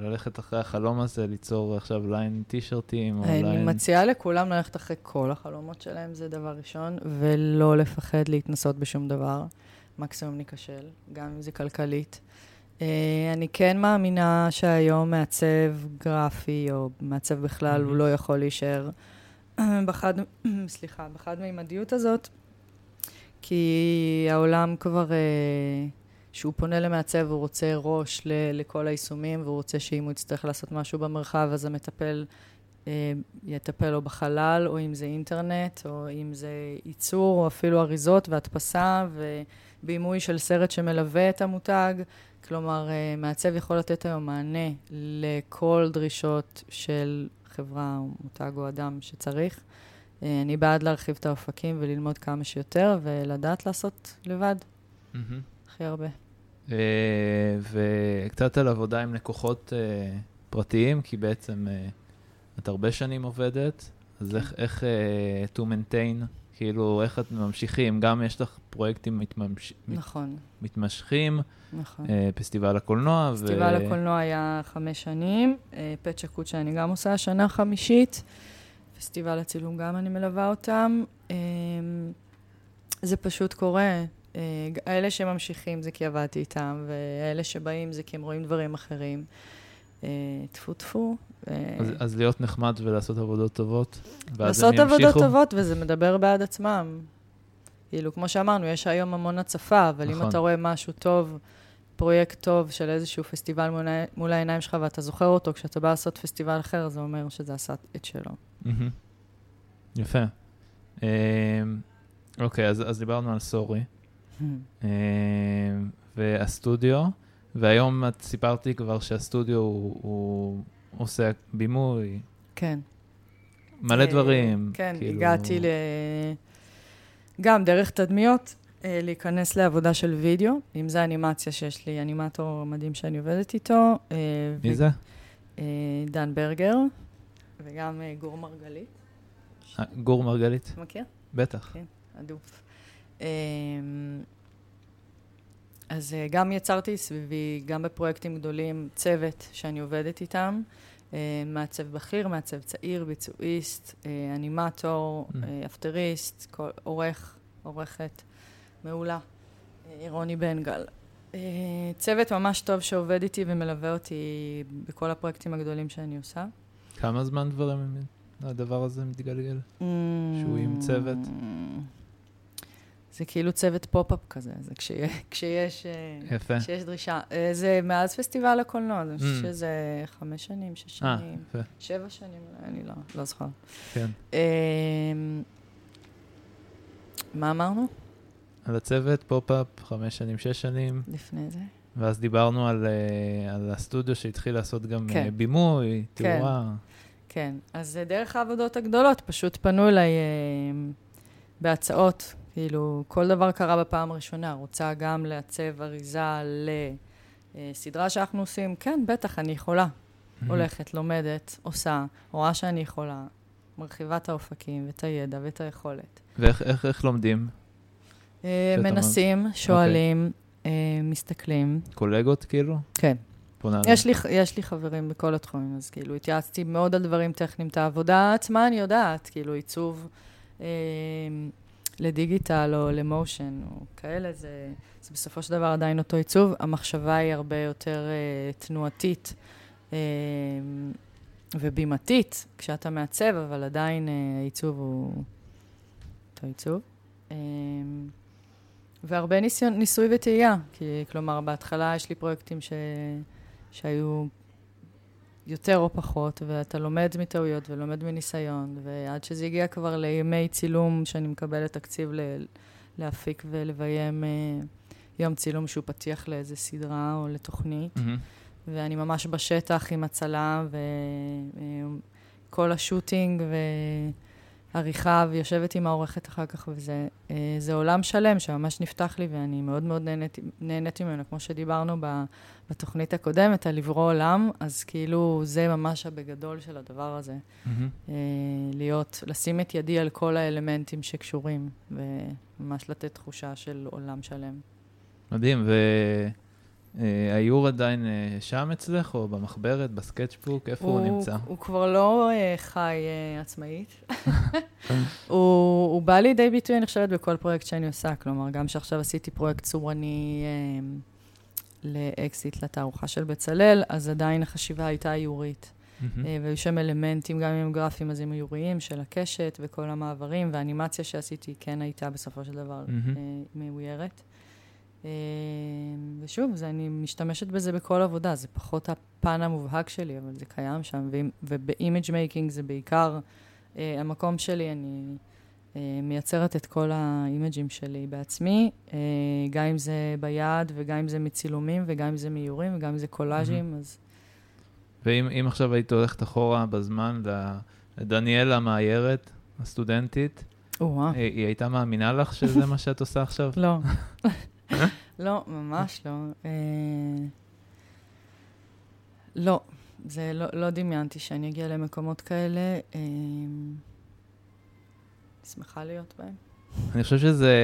S1: ללכת אחרי החלום הזה, ליצור עכשיו ליין טישרטים, או ליין...
S2: אני מציעה לכולם ללכת אחרי כל החלומות שלהם, זה דבר ראשון, ולא לפחד להתנסות בשום דבר. מקסימום ניכשל, גם אם זה כלכלית. אה, אני כן מאמינה שהיום מעצב גרפי, או מעצב בכלל. הוא לא יכול להישאר בחד, סליחה, בחד-מימדיות הזאת, כי העולם כבר, uh, שהוא פונה למעצב, הוא רוצה ראש ל- לכל היישומים, והוא רוצה שאם הוא יצטרך לעשות משהו במרחב, אז המטפל uh, יטפל לו בחלל, או אם זה אינטרנט, או אם זה ייצור, או אפילו אריזות והדפסה, ו... בימוי של סרט שמלווה את המותג. כלומר, אה, מעצב יכול לתת היום מענה לכל דרישות של חברה או מותג או אדם שצריך. אה, אני בעד להרחיב את האופקים וללמוד כמה שיותר, ולדעת לעשות לבד. Mm-hmm. הכי הרבה.
S1: Uh, וקצת על עבודה עם לקוחות uh, פרטיים, כי בעצם uh, את הרבה שנים עובדת, אז כן. איך, איך to maintain כאילו, איך את ממשיכים? גם יש לך פרויקטים מתממש...
S2: נכון.
S1: מתמשכים.
S2: נכון.
S1: אה, פסטיבל הקולנוע.
S2: פסטיבל ו... הקולנוע היה חמש שנים. אה, פט שקוט שאני גם עושה שנה חמישית. פסטיבל הצילום גם אני מלווה אותם. אה, זה פשוט קורה. אה, אלה שממשיכים זה כי עבדתי איתם, ואלה שבאים זה כי הם רואים דברים אחרים. אה, טפו טפו.
S1: אה, אז, אז להיות נחמד ולעשות עבודות טובות,
S2: ואז הם ימשיכו? לעשות עבודות טובות, וזה מדבר בעד עצמם. כאילו, כמו שאמרנו, יש היום המון הצפה, אבל נכון. אם אתה רואה משהו טוב, פרויקט טוב של איזשהו פסטיבל מול, מול העיניים שלך, ואתה זוכר אותו, כשאתה בא לעשות פסטיבל אחר, זה אומר שזה עשה את שלו.
S1: יפה. אוקיי, אז, אז דיברנו על סורי. אמ, והסטודיו, והיום את סיפרת לי כבר שהסטודיו הוא, הוא עושה בימוי.
S2: כן.
S1: מלא דברים.
S2: כן, כאילו... הגעתי ל... גם דרך תדמיות, אה, להיכנס לעבודה של וידאו, אם זה אנימציה שיש לי, אנימטור מדהים שאני עובדת איתו.
S1: אה, מי ו... זה?
S2: אה, דן ברגר, וגם גור מרגלית.
S1: גור מרגלית?
S2: מכיר?
S1: בטח.
S2: כן, הדוף. אז uh, גם יצרתי סביבי, גם בפרויקטים גדולים, צוות שאני עובדת איתם, אה, מעצב בכיר, מעצב צעיר, ביצועיסט, אה, אנימטור, אממ. אפטריסט, כל, עורך, עורכת מעולה, רוני בן גל. צוות ממש טוב שעובד איתי ומלווה אותי בכל הפרויקטים הגדולים שאני עושה.
S1: כמה זמן דברים הדבר הזה מתגלגל? אממ. שהוא עם צוות?
S2: זה כאילו צוות pop-up כזה, זה כשיש, אה,
S1: יפה.
S2: כשיש דרישה. אה, זה מאז פסטיבל הקולנוע, אני חושבת אממ. שזה חמש שנים, שש אה, שנים, אה, שבע שנים, אני לא, לא זוכר.
S1: כן.
S2: מה אמרנו?
S1: על הצוות, pop-up, חמש שנים, שש שנים.
S2: לפני זה.
S1: ואז דיברנו על, על הסטודיו שהתחיל לעשות גם כן. בימוי, כן. תאורה.
S2: כן, אז דרך העבודות הגדולות, פשוט פנו אליי בהצעות כאילו, כל דבר קרה בפעם הראשונה. רוצה גם לעצב אריזה לסדרה שאנחנו עושים? כן, בטח, אני יכולה. הולכת, לומדת, עושה, רואה שאני יכולה, מרחיבה את האופקים ואת הידע ואת היכולת.
S1: ואיך איך, איך לומדים?
S2: אה, מנסים, שואלים, okay. אוקיי. אה, מסתכלים.
S1: קולגות כאילו?
S2: כן. יש לי, יש לי חברים בכל התחומים, אז כאילו התייעצתי מאוד על דברים טכניים. את העבודה עצמה אני יודעת, כאילו עיצוב אה, לדיגיטל או למושן או כאלה, זה, זה בסופו של דבר עדיין אותו עיצוב. המחשבה היא הרבה יותר אה, תנועתית אה, ובימתית כשאתה מעצב, אבל עדיין אה, העיצוב הוא אותו עיצוב. אה, והרבה ניסיון, ניסוי וטעייה, כי כלומר, בהתחלה יש לי פרויקטים ש... שהיו יותר או פחות, ואתה לומד מטעויות ולומד מניסיון, ועד שזה הגיע כבר לימי צילום שאני מקבלת תקציב ל... להפיק ולביים אה, יום צילום שהוא פתיח לאיזה סדרה או לתוכנית,
S1: מהמם.
S2: ואני ממש בשטח עם הצלם, וכל השוטינג ועריכה, ויושבת עם העורכת אחר כך, וזה אה, זה עולם שלם שממש נפתח לי, ואני מאוד מאוד נהנית, נהנית ממנו, כמו שדיברנו ב, בתוכנית הקודמת, על לברוא עולם, אז כאילו זה ממש הבגדול של הדבר הזה. אה, להיות, לשים את ידי על כל האלמנטים שקשורים, וממש לתת תחושה של עולם שלם.
S1: מדהים, והאיור עדיין אה, שם אצלך, או במחברת, ב sketchbook, איפה הוא נמצא?
S2: הוא כבר לא אה, חי אה, עצמאית. הוא, הוא בא לידי ביטוי, אני חושבת, בכל פרויקט שאני עושה. כלומר, גם שעכשיו עשיתי פרויקט צורני אה, לאקזיט לתערוכה של בצלאל, אז עדיין החשיבה הייתה איורית. אה, והיו שם אלמנטים, גם אם הם גרפיים, אז הם איוריים, של הקשת וכל המעברים, והאנימציה שעשיתי כן הייתה בסופו של דבר. אה, מאוירת. אה, ושוב, זה, אני משתמשת בזה בכל עבודה, זה פחות הפן המובהק שלי, אבל זה קיים שם, וב image making זה בעיקר אה, המקום שלי, אני אה, מייצרת את כל האימג'ים שלי בעצמי, אה, גם אם זה ביד, וגם אם זה מצילומים, וגם אם זה מאיורים, וגם אם זה קולאז'ים, אז...
S1: ואם אם עכשיו היית הולכת אחורה בזמן לדניאלה המאיירת, הסטודנטית. אה, היא הייתה מאמינה לך שזה מה שאת עושה עכשיו?
S2: לא. לא, ממש לא. אה, לא, זה לא, לא דמיינתי שאני אגיע למקומות כאלה. אה, שמחה להיות בהם.
S1: אני חושב שזה,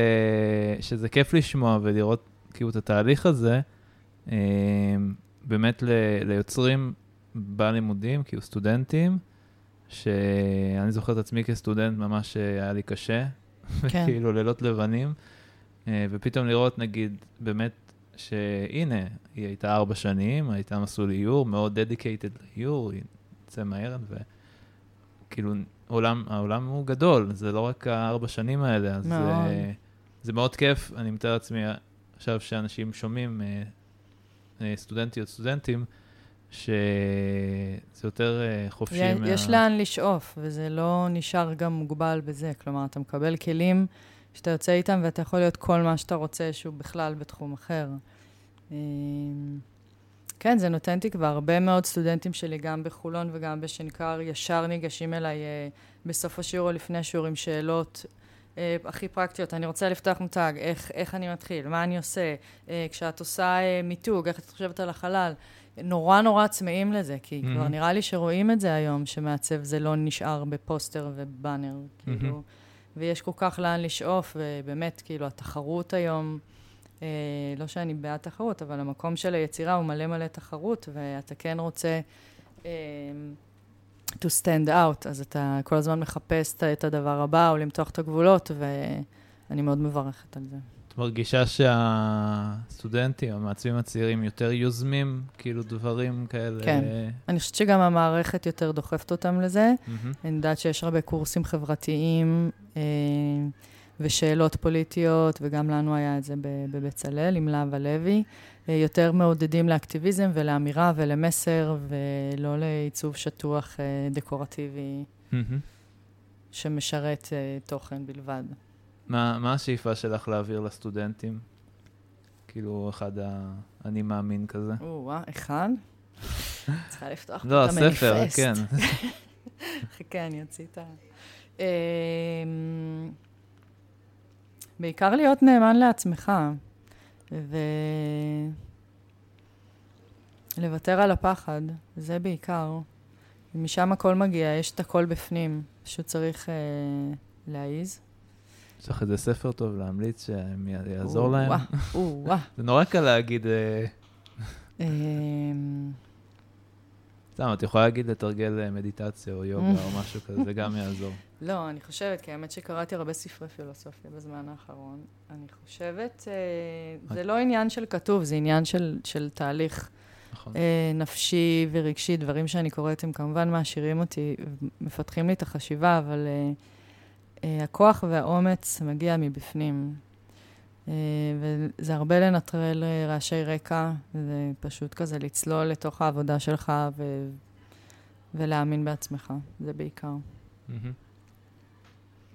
S1: שזה כיף לשמוע ולראות כאילו את התהליך הזה, אה, באמת ל, ליוצרים בלימודים, כאילו סטודנטים, שאני זוכר את עצמי כסטודנט, ממש היה לי קשה,
S2: כן.
S1: כאילו לילות לבנים, ופתאום לראות נגיד באמת שהנה, היא הייתה ארבע שנים, הייתה מסלול איור, מאוד דדיקייטד לאיור, היא יוצא מהר, וכאילו העולם, העולם הוא גדול, זה לא רק הארבע שנים האלה, אז
S2: מאוד.
S1: זה, זה מאוד כיף, אני מתאר לעצמי עכשיו שאנשים שומעים, אה, אה, סטודנטיות, סטודנטים, שזה יותר אה, חופשי
S2: יש,
S1: מה...
S2: לאן לשאוף, וזה לא נשאר גם מוגבל בזה. כלומר, אתה מקבל כלים שאתה יוצא איתם, ואתה יכול להיות כל מה שאתה רוצה, שהוא בכלל בתחום אחר. אה, כן, זה נותן תקווה. הרבה מאוד סטודנטים שלי, גם בחולון וגם בשנקר, ישר ניגשים אליי אה, בסוף השיעור או לפני השיעור עם שאלות אה, הכי פרקטיות. אני רוצה לפתוח מותג, איך, איך אני מתחיל, מה אני עושה, אה, כשאת עושה מיתוג, איך את חושבת על החלל. נורא נורא צמאים לזה, כי
S1: מהמם.
S2: כבר נראה לי שרואים את זה היום, שמעצב זה לא נשאר בפוסטר ובאנר, כאילו, ויש כל כך לאן לשאוף, ובאמת, כאילו, התחרות היום, אה, לא שאני בעד תחרות, אבל המקום של היצירה הוא מלא מלא תחרות, ואתה כן רוצה אה, to stand out, אז אתה כל הזמן מחפש את- הדבר הבא, או למתוח את הגבולות, ואני מאוד מברכת על זה.
S1: מרגישה שהסטודנטים, המעצבים הצעירים, יותר יוזמים, כאילו דברים כאלה?
S2: כן. אני חושבת שגם המערכת יותר דוחפת אותם לזה.
S1: מהמם.
S2: אני יודעת שיש הרבה קורסים חברתיים אה, ושאלות פוליטיות, וגם לנו היה את זה בבצלאל עם להב הלוי. אה, יותר מעודדים לאקטיביזם ולאמירה ולמסר, ולא לעיצוב שטוח אה, דקורטיבי
S1: מהמם.
S2: שמשרת אה, תוכן בלבד.
S1: מה, מה השאיפה שלך להעביר לסטודנטים? כאילו, אחד האני מאמין כזה.
S2: או-אה, אחד? צריכה לפתוח
S1: לא,
S2: פה את המניפסט.
S1: הספר, כן.
S2: חכה, אני אוציא את ה... אמ, בעיקר להיות נאמן לעצמך, ולוותר על הפחד, זה בעיקר. משם הכל מגיע, יש את הכל בפנים, פשוט צריך אה, להעיז.
S1: יש לך איזה ספר טוב להמליץ שיעזור להם?
S2: או-אה, או-אה.
S1: זה נורא קל להגיד, אה,
S2: אמ,
S1: סתם, את יכולה להגיד לתרגל אה, מדיטציה או יוגה או משהו כזה, זה גם יעזור.
S2: לא, אני חושבת, כי האמת שקראתי הרבה ספרי פילוסופיה בזמן האחרון. אני חושבת, אה, זה לא עניין של כתוב, זה עניין של, תהליך
S1: נכון.
S2: נפשי ורגשי. דברים שאני קוראת, הם כמובן מעשירים אותי, מפתחים לי את החשיבה, אבל אה, הכוח והאומץ מגיע מבפנים. אה, וזה הרבה לנטרל אה, רעשי רקע, זה פשוט כזה לצלול לתוך העבודה שלך ו... ולהאמין בעצמך, זה בעיקר.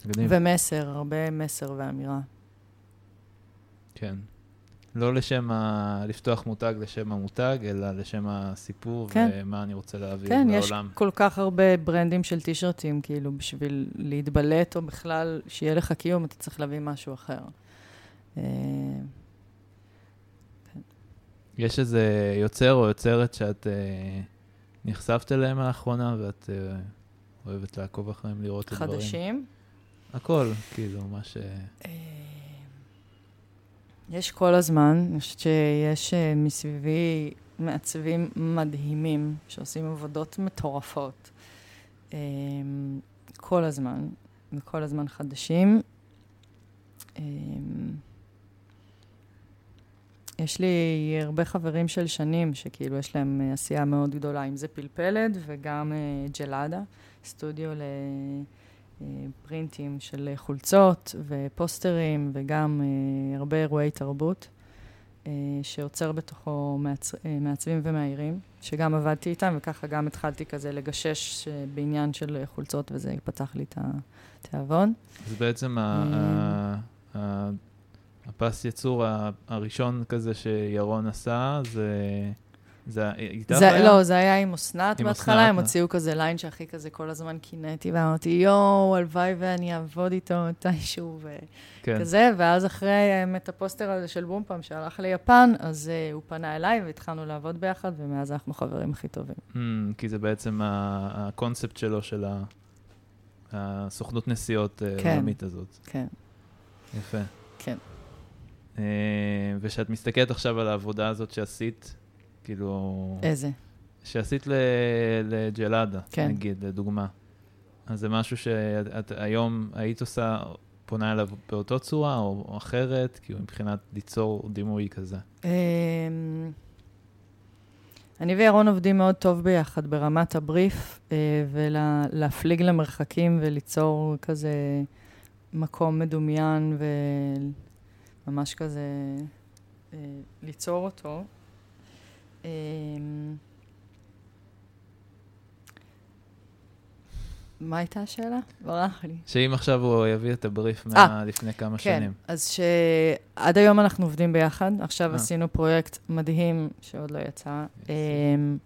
S1: מגניב.
S2: ומסר, הרבה מסר ואמירה.
S1: כן. לא לשם ה... לפתוח מותג לשם המותג, אלא לשם הסיפור
S2: כן.
S1: ומה אני רוצה להעביר
S2: כן, יש
S1: לעולם.
S2: כל כך הרבה ברנדים של טישרטים, כאילו, בשביל להתבלט, או בכלל, שיהיה לך קיום, אתה צריך להביא משהו אחר. אה,
S1: יש איזה יוצר או יוצרת שאת אה, נחשפת אליהם לאחרונה ואת אה, אוהבת לעקוב אחריהם, לראות את הדברים?
S2: חדשים.
S1: הכל, כאילו, מה ש...
S2: אה, יש כל הזמן, אני חושבת שיש אה, מסביבי מעצבים מדהימים, שעושים עבודות מטורפות. אה, כל הזמן, וכל הזמן חדשים. אה, יש לי הרבה חברים של שנים, שכאילו יש להם אה, עשייה מאוד גדולה, אם זה פלפלת וגם אה, ג'לאדה, סטודיו לפרינטים של חולצות ופוסטרים וגם אה, הרבה אירועי תרבות, אה, שעוצר בתוכו מעצ... אה, מעצבים ומאיירים, שגם עבדתי איתם, וככה גם התחלתי כזה לגשש אה, בעניין של חולצות, וזה פתח לי את התיאבון.
S1: זה בעצם
S2: אה.
S1: הפס ייצור הראשון כזה שירון עשה, זה... זה איתך היה?
S2: לא, זה היה עם אסנת בהתחלה, הם
S1: אה.
S2: הוציאו כזה ליין שהכי כזה כל הזמן קינאתי, ואמרתי, יואו, הלוואי ואני אעבוד איתו מתישהו,
S1: כן.
S2: וכזה, ואז אחרי האמת הפוסטר הזה של בומפם שהלך ליפן, אז אה, הוא פנה אליי והתחלנו לעבוד ביחד, ומאז אנחנו חברים הכי טובים.
S1: אממ, כי זה בעצם הקונספט שלו, של הסוכנות נסיעות אה,
S2: כן.
S1: העולמית הזאת.
S2: כן.
S1: יפה.
S2: כן.
S1: אה, וכשאת מסתכלת עכשיו על העבודה הזאת שעשית, כאילו...
S2: איזה?
S1: שעשית לג'לאדה,
S2: כן.
S1: נגיד, לדוגמה. אז זה משהו שאת את היום היית עושה, פונה אליו באותו צורה או, או אחרת, כאילו מבחינת ליצור דימוי כזה.
S2: אמ, אני וירון עובדים מאוד טוב ביחד ברמת הבריף, אה, ולהפליג למרחקים וליצור כזה מקום מדומיין וממש כזה אה, ליצור אותו. אמ, מה הייתה השאלה? ברח לי.
S1: שאם עכשיו הוא יביא את הבריף
S2: אה,
S1: מה לפני כמה
S2: כן,
S1: שנים.
S2: אז שעד היום אנחנו עובדים ביחד. עכשיו
S1: אה.
S2: עשינו פרויקט מדהים שעוד לא יצא. אמ,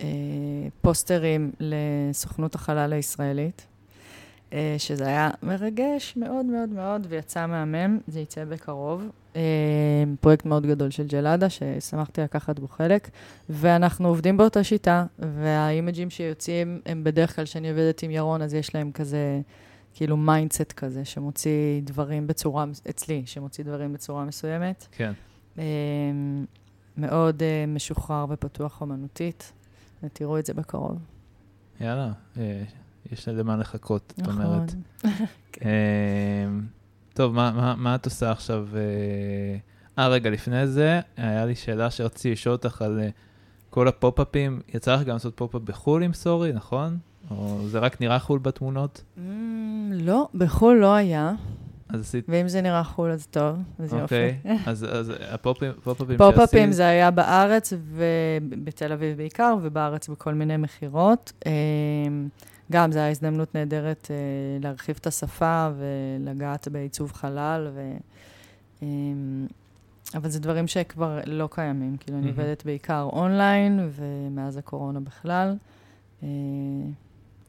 S2: אה, פוסטרים לסוכנות החלל הישראלית, אה, שזה היה מרגש מאוד מאוד מאוד, ויצא מהמם, זה יצא בקרוב. אה, פרויקט מאוד גדול של ג'לאדה, ששמחתי לקחת בו חלק, ואנחנו עובדים באותה שיטה, והאימג'ים שיוצאים הם בדרך כלל, כשאני עובדת עם ירון, אז יש להם כזה, כאילו mindset כזה, שמוציא דברים בצורה, אצלי, שמוציא דברים בצורה מסוימת.
S1: כן.
S2: אה, מאוד אה, משוחרר ופתוח אומנותית, ותראו את זה בקרוב.
S1: יאללה, אה, יש למה לחכות, את
S2: נכון.
S1: אומרת. טוב, מה, מה, מה את עושה עכשיו? אה, אה, רגע, לפני זה, היה לי שאלה שרציתי לשאול אותך על אה, כל הפופ-אפים. יצא לך גם לעשות פופ-אפ בחו"ל עם סורי, נכון? או זה רק נראה חו"ל בתמונות?
S2: Mm, לא, בחו"ל לא היה,
S1: אז עשית...
S2: ואם זה נראה חו"ל אז טוב, אז יופי.
S1: אוקיי, אז, אז הפופ-אפים פופ-אפים
S2: פופ-אפים
S1: שעשית-
S2: זה היה בארץ ובתל אביב בעיקר, ובארץ בכל מיני מכירות. אמ, גם זו הייתה הזדמנות נהדרת אה, להרחיב את השפה ולגעת בעיצוב חלל, ו... אמ, אבל זה דברים שכבר לא קיימים. כאילו, אני. עובדת בעיקר אונליין, ומאז הקורונה בכלל.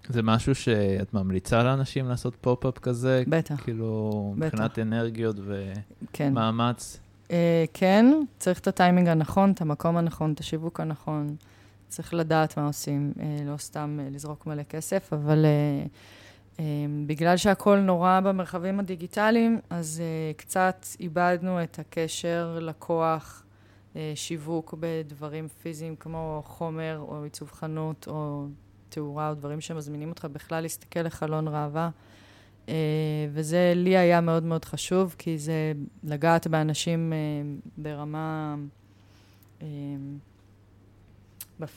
S1: זה משהו שאת ממליצה לאנשים לעשות פופ-אפ כזה?
S2: בטח,
S1: כאילו,
S2: בטח.
S1: מבחינת אנרגיות
S2: כן.
S1: ומאמץ?
S2: אה, כן, צריך את הטיימינג הנכון, את המקום הנכון, את השיווק הנכון. צריך לדעת מה עושים, אה, לא סתם אה, לזרוק מלא כסף, אבל אה, אה, בגלל שהכל נורא במרחבים הדיגיטליים, אז אה, קצת איבדנו את הקשר לקוח שיווק בדברים פיזיים כמו חומר או עיצוב חנות או תאורה או דברים שמזמינים אותך בכלל להסתכל לחלון ראווה. אה, וזה לי היה מאוד מאוד חשוב, כי זה לגעת באנשים אה, ברמה...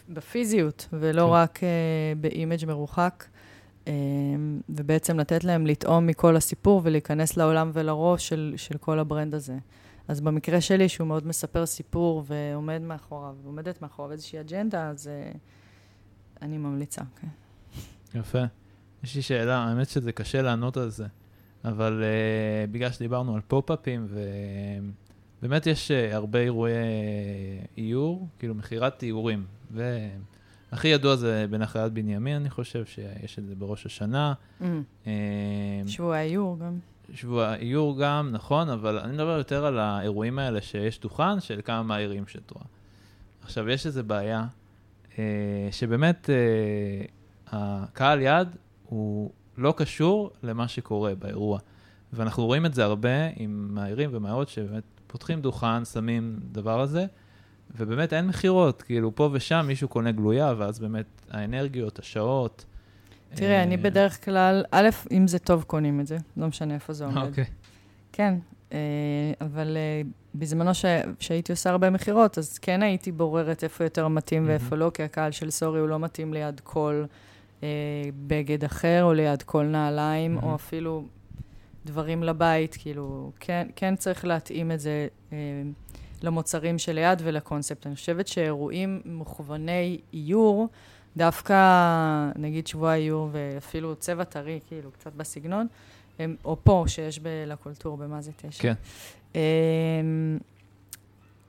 S2: בפיזיות, ולא כן. רק ב image מרוחק, ובעצם לתת להם לטעום מכל הסיפור ולהיכנס לעולם ולראש של, של כל ה brand הזה. אז במקרה שלי, שהוא מאוד מספר סיפור ועומד מאחוריו, ועומדת מאחוריו איזושהי אג'נדה, אז uh, אני ממליצה, כן.
S1: יפה. יש לי שאלה, האמת שזה קשה לענות על זה, אבל uh, בגלל שדיברנו על פופ-אפים, ובאמת יש uh, הרבה אירועי איור, כאילו מכירת איורים, והכי ידוע זה בנחלת בנימין, אני חושב שיש את זה בראש השנה. Mm.
S2: שבוע האיור גם.
S1: שבוע איור גם, נכון, אבל אני מדבר יותר על האירועים האלה שיש דוכן של כמה מהעירים שאת רואה. עכשיו, יש איזו בעיה, אה, שבאמת אה, הקהל יד הוא לא קשור למה שקורה באירוע. ואנחנו רואים את זה הרבה עם מהעירים ומהערות שבאמת פותחים דוכן, שמים דבר הזה, ובאמת אין מכירות, כאילו פה ושם מישהו קונה גלויה, ואז באמת האנרגיות, השעות,
S2: תראה, אני אה, בדרך כלל, א', אם זה טוב, קונים את זה, לא משנה איפה זה עומד.
S1: אוקיי.
S2: כן, אה, אבל אה, בזמנו שהייתי עושה הרבה מכירות, אז כן הייתי בוררת איפה יותר מתאים ואיפה לא, כי הקהל של סורי הוא לא מתאים ליד כל בגד אחר, או ליד כל נעליים, או אפילו דברים לבית, כאילו, כן, כן צריך להתאים את זה למוצרים שליד ולקונספט. אני חושבת שאירועים מוכווני איור, דווקא, נגיד שבוע איור ואפילו צבע טרי, כאילו, קצת בסגנון, הם, או פה, שיש בלקולטור, במה זה תשע.
S1: כן. אמ,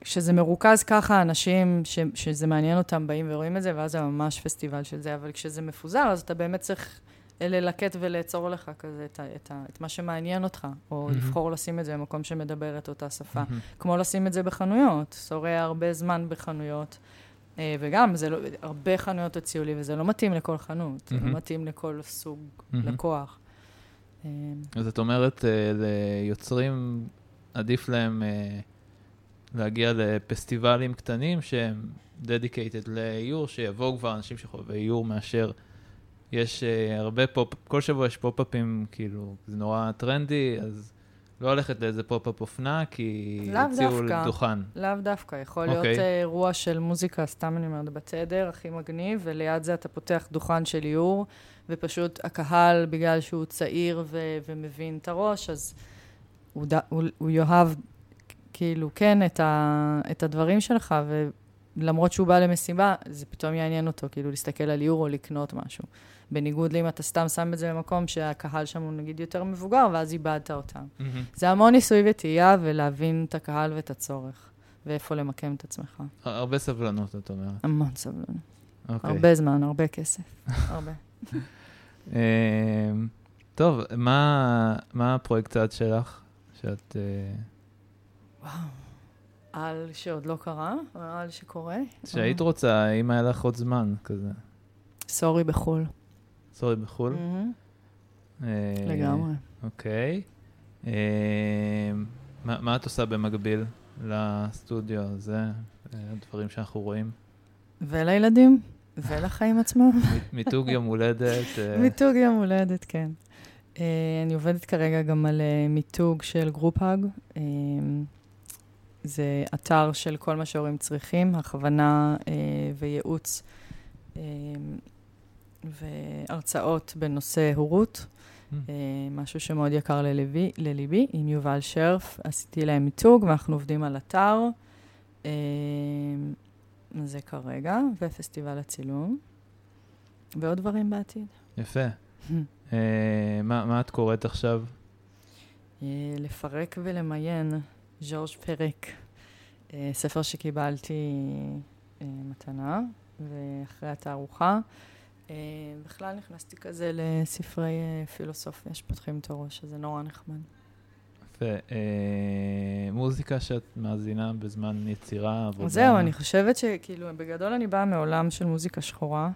S2: שזה מרוכז ככה, אנשים ש, שזה מעניין אותם באים ורואים את זה, ואז זה ממש פסטיבל של זה, אבל כשזה מפוזר, אז אתה באמת צריך ללקט ולעצור לך כזה את, את, את מה שמעניין אותך, או mm-hmm. לבחור לשים את זה במקום שמדבר את אותה שפה. Mm-hmm. כמו לשים את זה בחנויות. שורד הרבה זמן בחנויות. אה, וגם, זה לא, הרבה חנויות הציעו לי, וזה לא מתאים לכל חנות, זה לא מתאים לכל סוג לקוח.
S1: אה, אז את אומרת, אה, ליוצרים, עדיף להם להגיע לפסטיבלים קטנים שהם dedicated לאיור, שיבואו כבר אנשים שחווה איור מאשר... יש הרבה פופ, כל שבוע יש פופ-אפים, כאילו, זה נורא טרנדי, אז לא הולכת לאיזה פופ-אפ אופנה, כי הציעו לדוכן.
S2: לאו דווקא, יכול okay. להיות אוקיי. אה, אירוע של מוזיקה, סתם אני אומרת, בתדר, הכי מגניב, וליד זה אתה פותח דוכן של איור, ופשוט הקהל, בגלל שהוא צעיר ו- ומבין את הראש, אז הוא, ד- הוא, הוא יאהב כאילו, כן, את, ה- את הדברים שלך, ולמרות שהוא בא למסיבה, זה פתאום יעניין אותו, כאילו, להסתכל על איור או לקנות משהו. בניגוד לאם אתה סתם שם את זה במקום שהקהל שם הוא נגיד יותר מבוגר, ואז איבדת אותם. Mm-hmm. זה המון ניסוי וטעייה, ולהבין את הקהל ואת הצורך, ואיפה למקם את עצמך.
S1: הרבה סבלנות, את אומרת.
S2: המון סבלנות. Okay. אוקיי. הרבה זמן, הרבה כסף, הרבה.
S1: אמ, טוב, מה, מה הפרויקט שלך, שאת... אה,
S2: וואו. על שעוד לא קרה, או על שקורה?
S1: שהיית רוצה, אם היה לך עוד זמן כזה.
S2: סורי בחו"ל.
S1: סורי בחו"ל?
S2: Mm-hmm. אה, לגמרי.
S1: אוקיי. אה, מה את עושה במקביל לסטודיו הזה, הדברים שאנחנו רואים?
S2: ולילדים, ולחיים עצמם.
S1: מיתוג יום הולדת.
S2: אה. מיתוג יום הולדת, כן. אני עובדת כרגע גם על מיתוג של Group Hug. זה אתר של כל מה שהורים צריכים, הכוונה וייעוץ והרצאות בנושא הורות, mm. אה, משהו שמאוד יקר ללבי, לליבי, עם יובל שרף. עשיתי להם מיתוג, ואנחנו עובדים על אתר. אה, זה כרגע, ופסטיבל הצילום, ועוד דברים בעתיד.
S1: יפה. אה, מה, מה את קוראת עכשיו?
S2: לפרק ולמיין, ז'ורג' פרק. ספר שקיבלתי מתנה, ואחרי התערוכה. אה, בכלל נכנסתי כזה לספרי אה, פילוסופיה שפותחים את הראש, שזה נורא נחמד.
S1: יפה. אה, מוזיקה שאת מאזינה בזמן יצירה, עבודה?
S2: זהו, אני חושבת שכאילו, בגדול אני באה מעולם של מוזיקה שחורה,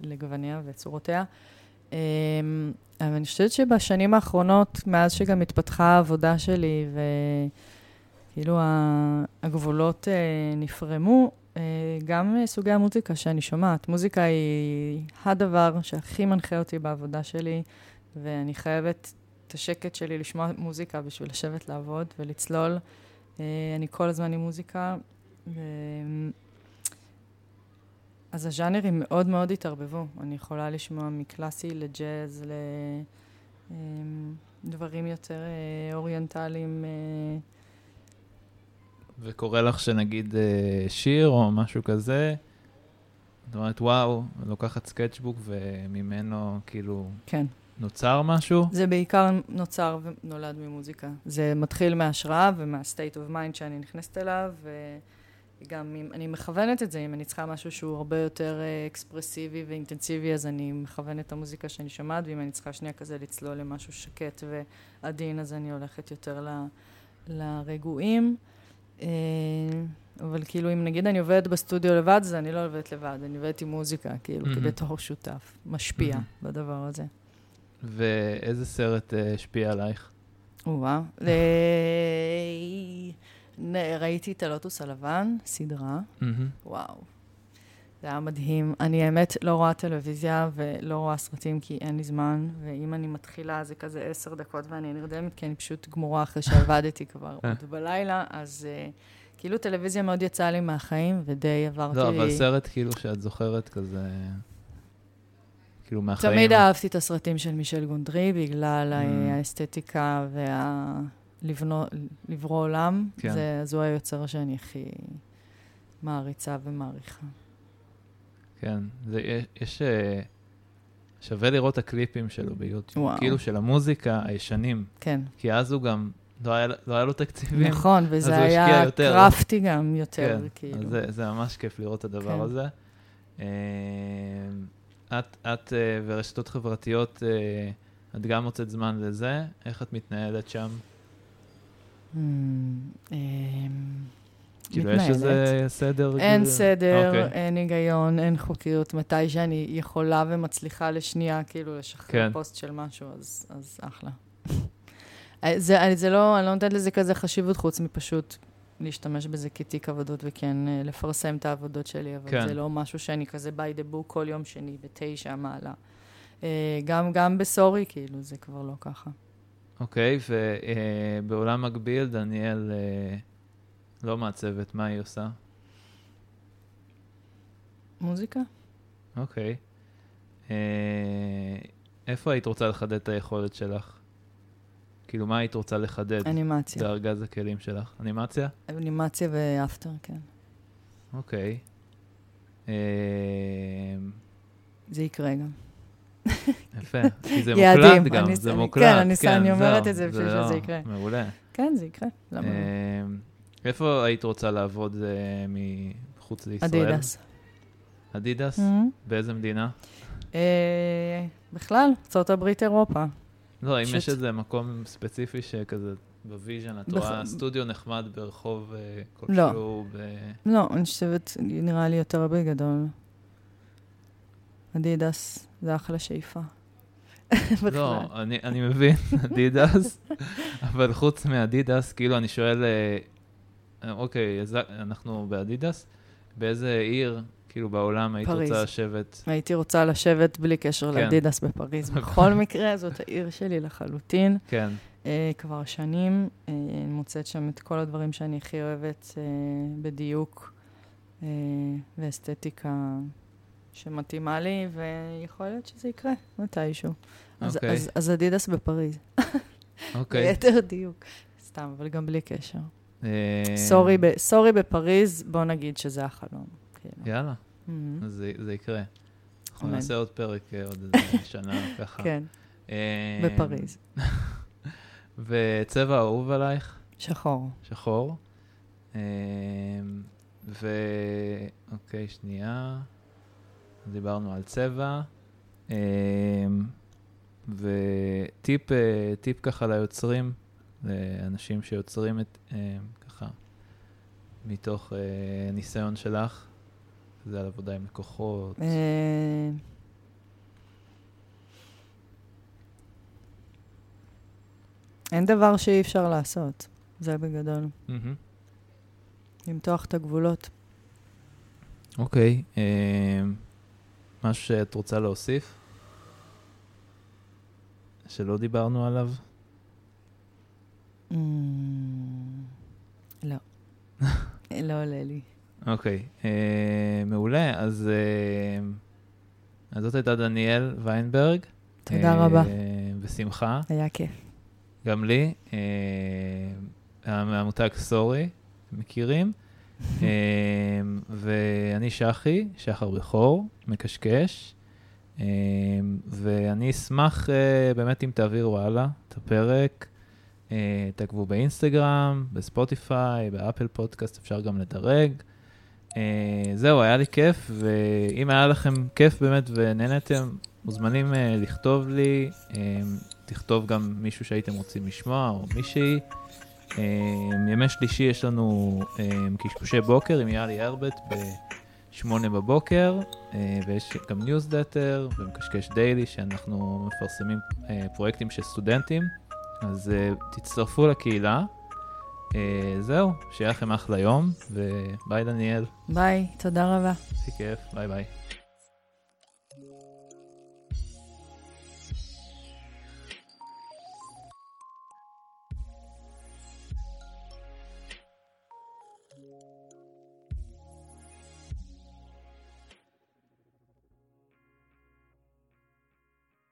S2: לגווניה וצורותיה. אבל אני חושבת שבשנים האחרונות, מאז שגם התפתחה העבודה שלי, כאילו הגבולות נפרמו. גם סוגי המוזיקה שאני שומעת. מוזיקה היא הדבר שהכי מנחה אותי בעבודה שלי, ואני חייבת את השקט שלי לשמוע מוזיקה בשביל לשבת לעבוד ולצלול. אני כל הזמן עם מוזיקה. ו... אז הז'אנרים מאוד מאוד התערבבו. אני יכולה לשמוע מקלאסי לג'אז, לדברים אמ, יותר אה, אוריינטליים. אה.
S1: וקורה לך שנגיד אה, שיר או משהו כזה, את אומרת, וואו, לוקחת סקצ'בוק וממנו כאילו...
S2: כן.
S1: נוצר משהו?
S2: זה בעיקר נוצר ונולד ממוזיקה. זה מתחיל מהשראה ומה-state of mind שאני נכנסת אליו, וגם אם אני מכוונת את זה, אם אני צריכה משהו שהוא הרבה יותר אה, אקספרסיבי ואינטנסיבי, אז אני מכוונת את המוזיקה שאני שומעת, ואם אני צריכה שנייה כזה לצלול למשהו שקט ועדין, אז אני הולכת יותר ל, לרגועים. אה, אבל כאילו, אם נגיד אני עובדת בסטודיו לבד, אז אני לא עובדת לבד, אני עובדת עם מוזיקה, כאילו, mm-hmm. בתור שותף, משפיע mm-hmm. בדבר הזה.
S1: ואיזה סרט אה, השפיע עלייך?
S2: וואו. ראיתי את הלוטוס הלבן, סדרה. וואו. זה היה מדהים. אני האמת לא רואה טלוויזיה ולא רואה סרטים כי אין לי זמן, ואם אני מתחילה זה כזה עשר דקות ואני נרדמת, כי אני פשוט גמורה אחרי שעבדתי כבר אה. עוד בלילה, אז uh, כאילו טלוויזיה מאוד יצאה לי מהחיים, ודי עברתי...
S1: לא, אבל סרט כאילו שאת זוכרת כזה... כאילו מהחיים.
S2: תמיד אהבתי את הסרטים של מישל גונדרי, בגלל mm. ולברוא עולם. כן. זה, זו היוצר שאני הכי מעריצה ומעריכה.
S1: כן, זה, יש... יש אה, שווה לראות את הקליפים שלו ביוטיוב. וואו. כאילו של המוזיקה הישנים.
S2: כן.
S1: כי אז הוא גם, לא היה, לא היה לו תקציבים.
S2: נכון, וזה היה קרפטי גם יותר,
S1: כן, כאילו. אז זה, זה ממש כיף לראות את הדבר כן. הזה. אה, את, את uh, ורשתות חברתיות, את גם מוצאת זמן לזה? איך את מתנהלת שם? Mm, um, כאילו, יש איזה סדר?
S2: אין כאילו... סדר. אוקיי. אין היגיון, אין חוקיות. מתי שאני יכולה ומצליחה לשנייה, כאילו, לשחרר כן. פוסט של משהו, אז, אחלה. אה, זה, זה לא, אני לא נותנת לזה כזה חשיבות, חוץ מפשוט להשתמש בזה כתיק עבודות וכן אה, לפרסם את העבודות שלי, אבל כן. זה לא משהו שאני כזה by the book כל יום שני בתשע מעלה. אה, גם, גם בסורי, כאילו, זה כבר לא ככה.
S1: אוקיי, ובעולם מקביל, דניאל אה, לא מעצבת, מה היא עושה?
S2: מוזיקה.
S1: אוקיי. איפה היית רוצה לחדד את היכולת שלך? כאילו, מה היית רוצה לחדד?
S2: אנימציה.
S1: בארגז הכלים שלך. אנימציה?
S2: אנימציה ואפטר, כן.
S1: אוקיי. אמ,
S2: זה יקרה גם.
S1: יפה, כי זה מוקלט גם, זה מוקלט.
S2: כן, אני, כן, אני אומרת את זה בשביל שזה לא, יקרה.
S1: מעולה.
S2: כן, זה יקרה, למה לא?
S1: אמ, איפה היית רוצה לעבוד uh, מחוץ לישראל?
S2: אדידס.
S1: אדידס? Mm-hmm. באיזה מדינה? Uh,
S2: בכלל, ארה"ב, אירופה.
S1: לא, אם יש איזה מקום ספציפי שכזה ב vision, את רואה סטודיו נחמד ברחוב אה, כלשהו?
S2: לא, לא, אני חושבת, נראה לי יותר בגדול. אדידס, זה אחלה שאיפה.
S1: לא, אני, אני מבין, אדידס, אבל חוץ מאדידס, כאילו אני שואל, אה, אוקיי, אנחנו באדידס, באיזה עיר כאילו בעולם היית פריז. רוצה לשבת...
S2: הייתי רוצה לשבת בלי קשר כן. לאדידס בפריז. בכל מקרה, זאת העיר שלי לחלוטין.
S1: כן.
S2: Uh, כבר שנים, uh, אני מוצאת שם את כל הדברים שאני הכי אוהבת uh, בדיוק, uh, ואסתטיקה שמתאימה לי, ויכול להיות שזה יקרה מתישהו. אז, אוקיי. אז, אז אדידס בפריז.
S1: אוקיי.
S2: ליתר דיוק. סתם, אבל גם בלי קשר. סורי, סורי בפריז, בוא נגיד שזה החלום.
S1: כאילו. יאללה, mm-hmm. אז זה, זה יקרה. אנחנו נעשה עוד פרק אה, עוד איזה שנה ככה.
S2: כן, אמ, בפריז.
S1: וצבע אהוב עלייך?
S2: שחור.
S1: שחור. אמ, ו... אוקיי, שנייה. דיברנו על צבע. אמ, וטיפ אה, טיפ ככה ליוצרים, לאנשים שיוצרים את, ככה, מתוך אה, ניסיון שלך, זה על עבודה עם לקוחות. אה,
S2: אין דבר שאי אפשר לעשות, זה בגדול. למתוח את הגבולות.
S1: אוקיי, אה, משהו שאת רוצה להוסיף? שלא דיברנו עליו?
S2: Mm, לא. לא עולה לי.
S1: אוקיי, אה, מעולה. אז, אה, אז זאת הייתה דניאל ויינברג.
S2: תודה
S1: אה,
S2: רבה.
S1: בשמחה.
S2: היה כיף.
S1: גם לי. מהמותג סורי, מכירים. אה, ואני שחי, שחר בכור, מקשקש. אה, ואני אשמח אה, באמת אם תעבירו הלאה את הפרק. אה, תעקבו באינסטגרם, בספוטיפיי, באפל פודקאסט, אפשר גם לדרג. אה, זהו, היה לי כיף, ואם היה לכם כיף באמת ונהנתם, מוזמנים לכתוב לי, אה, תכתוב גם מישהו שהייתם רוצים לשמוע, או מישהי. אה, ימי שלישי יש לנו אה, קשקושי בוקר עם יאלי הרבט ב-8 בבוקר, אה, ויש גם ניוזלטר ומקשקש daily, שאנחנו מפרסמים אה, פרויקטים של סטודנטים. אז uh, תצטרפו לקהילה. זהו, שיהיה לכם אחלה יום, וביי דניאל.
S2: ביי, תודה רבה.
S1: איזה כיף, ביי ביי.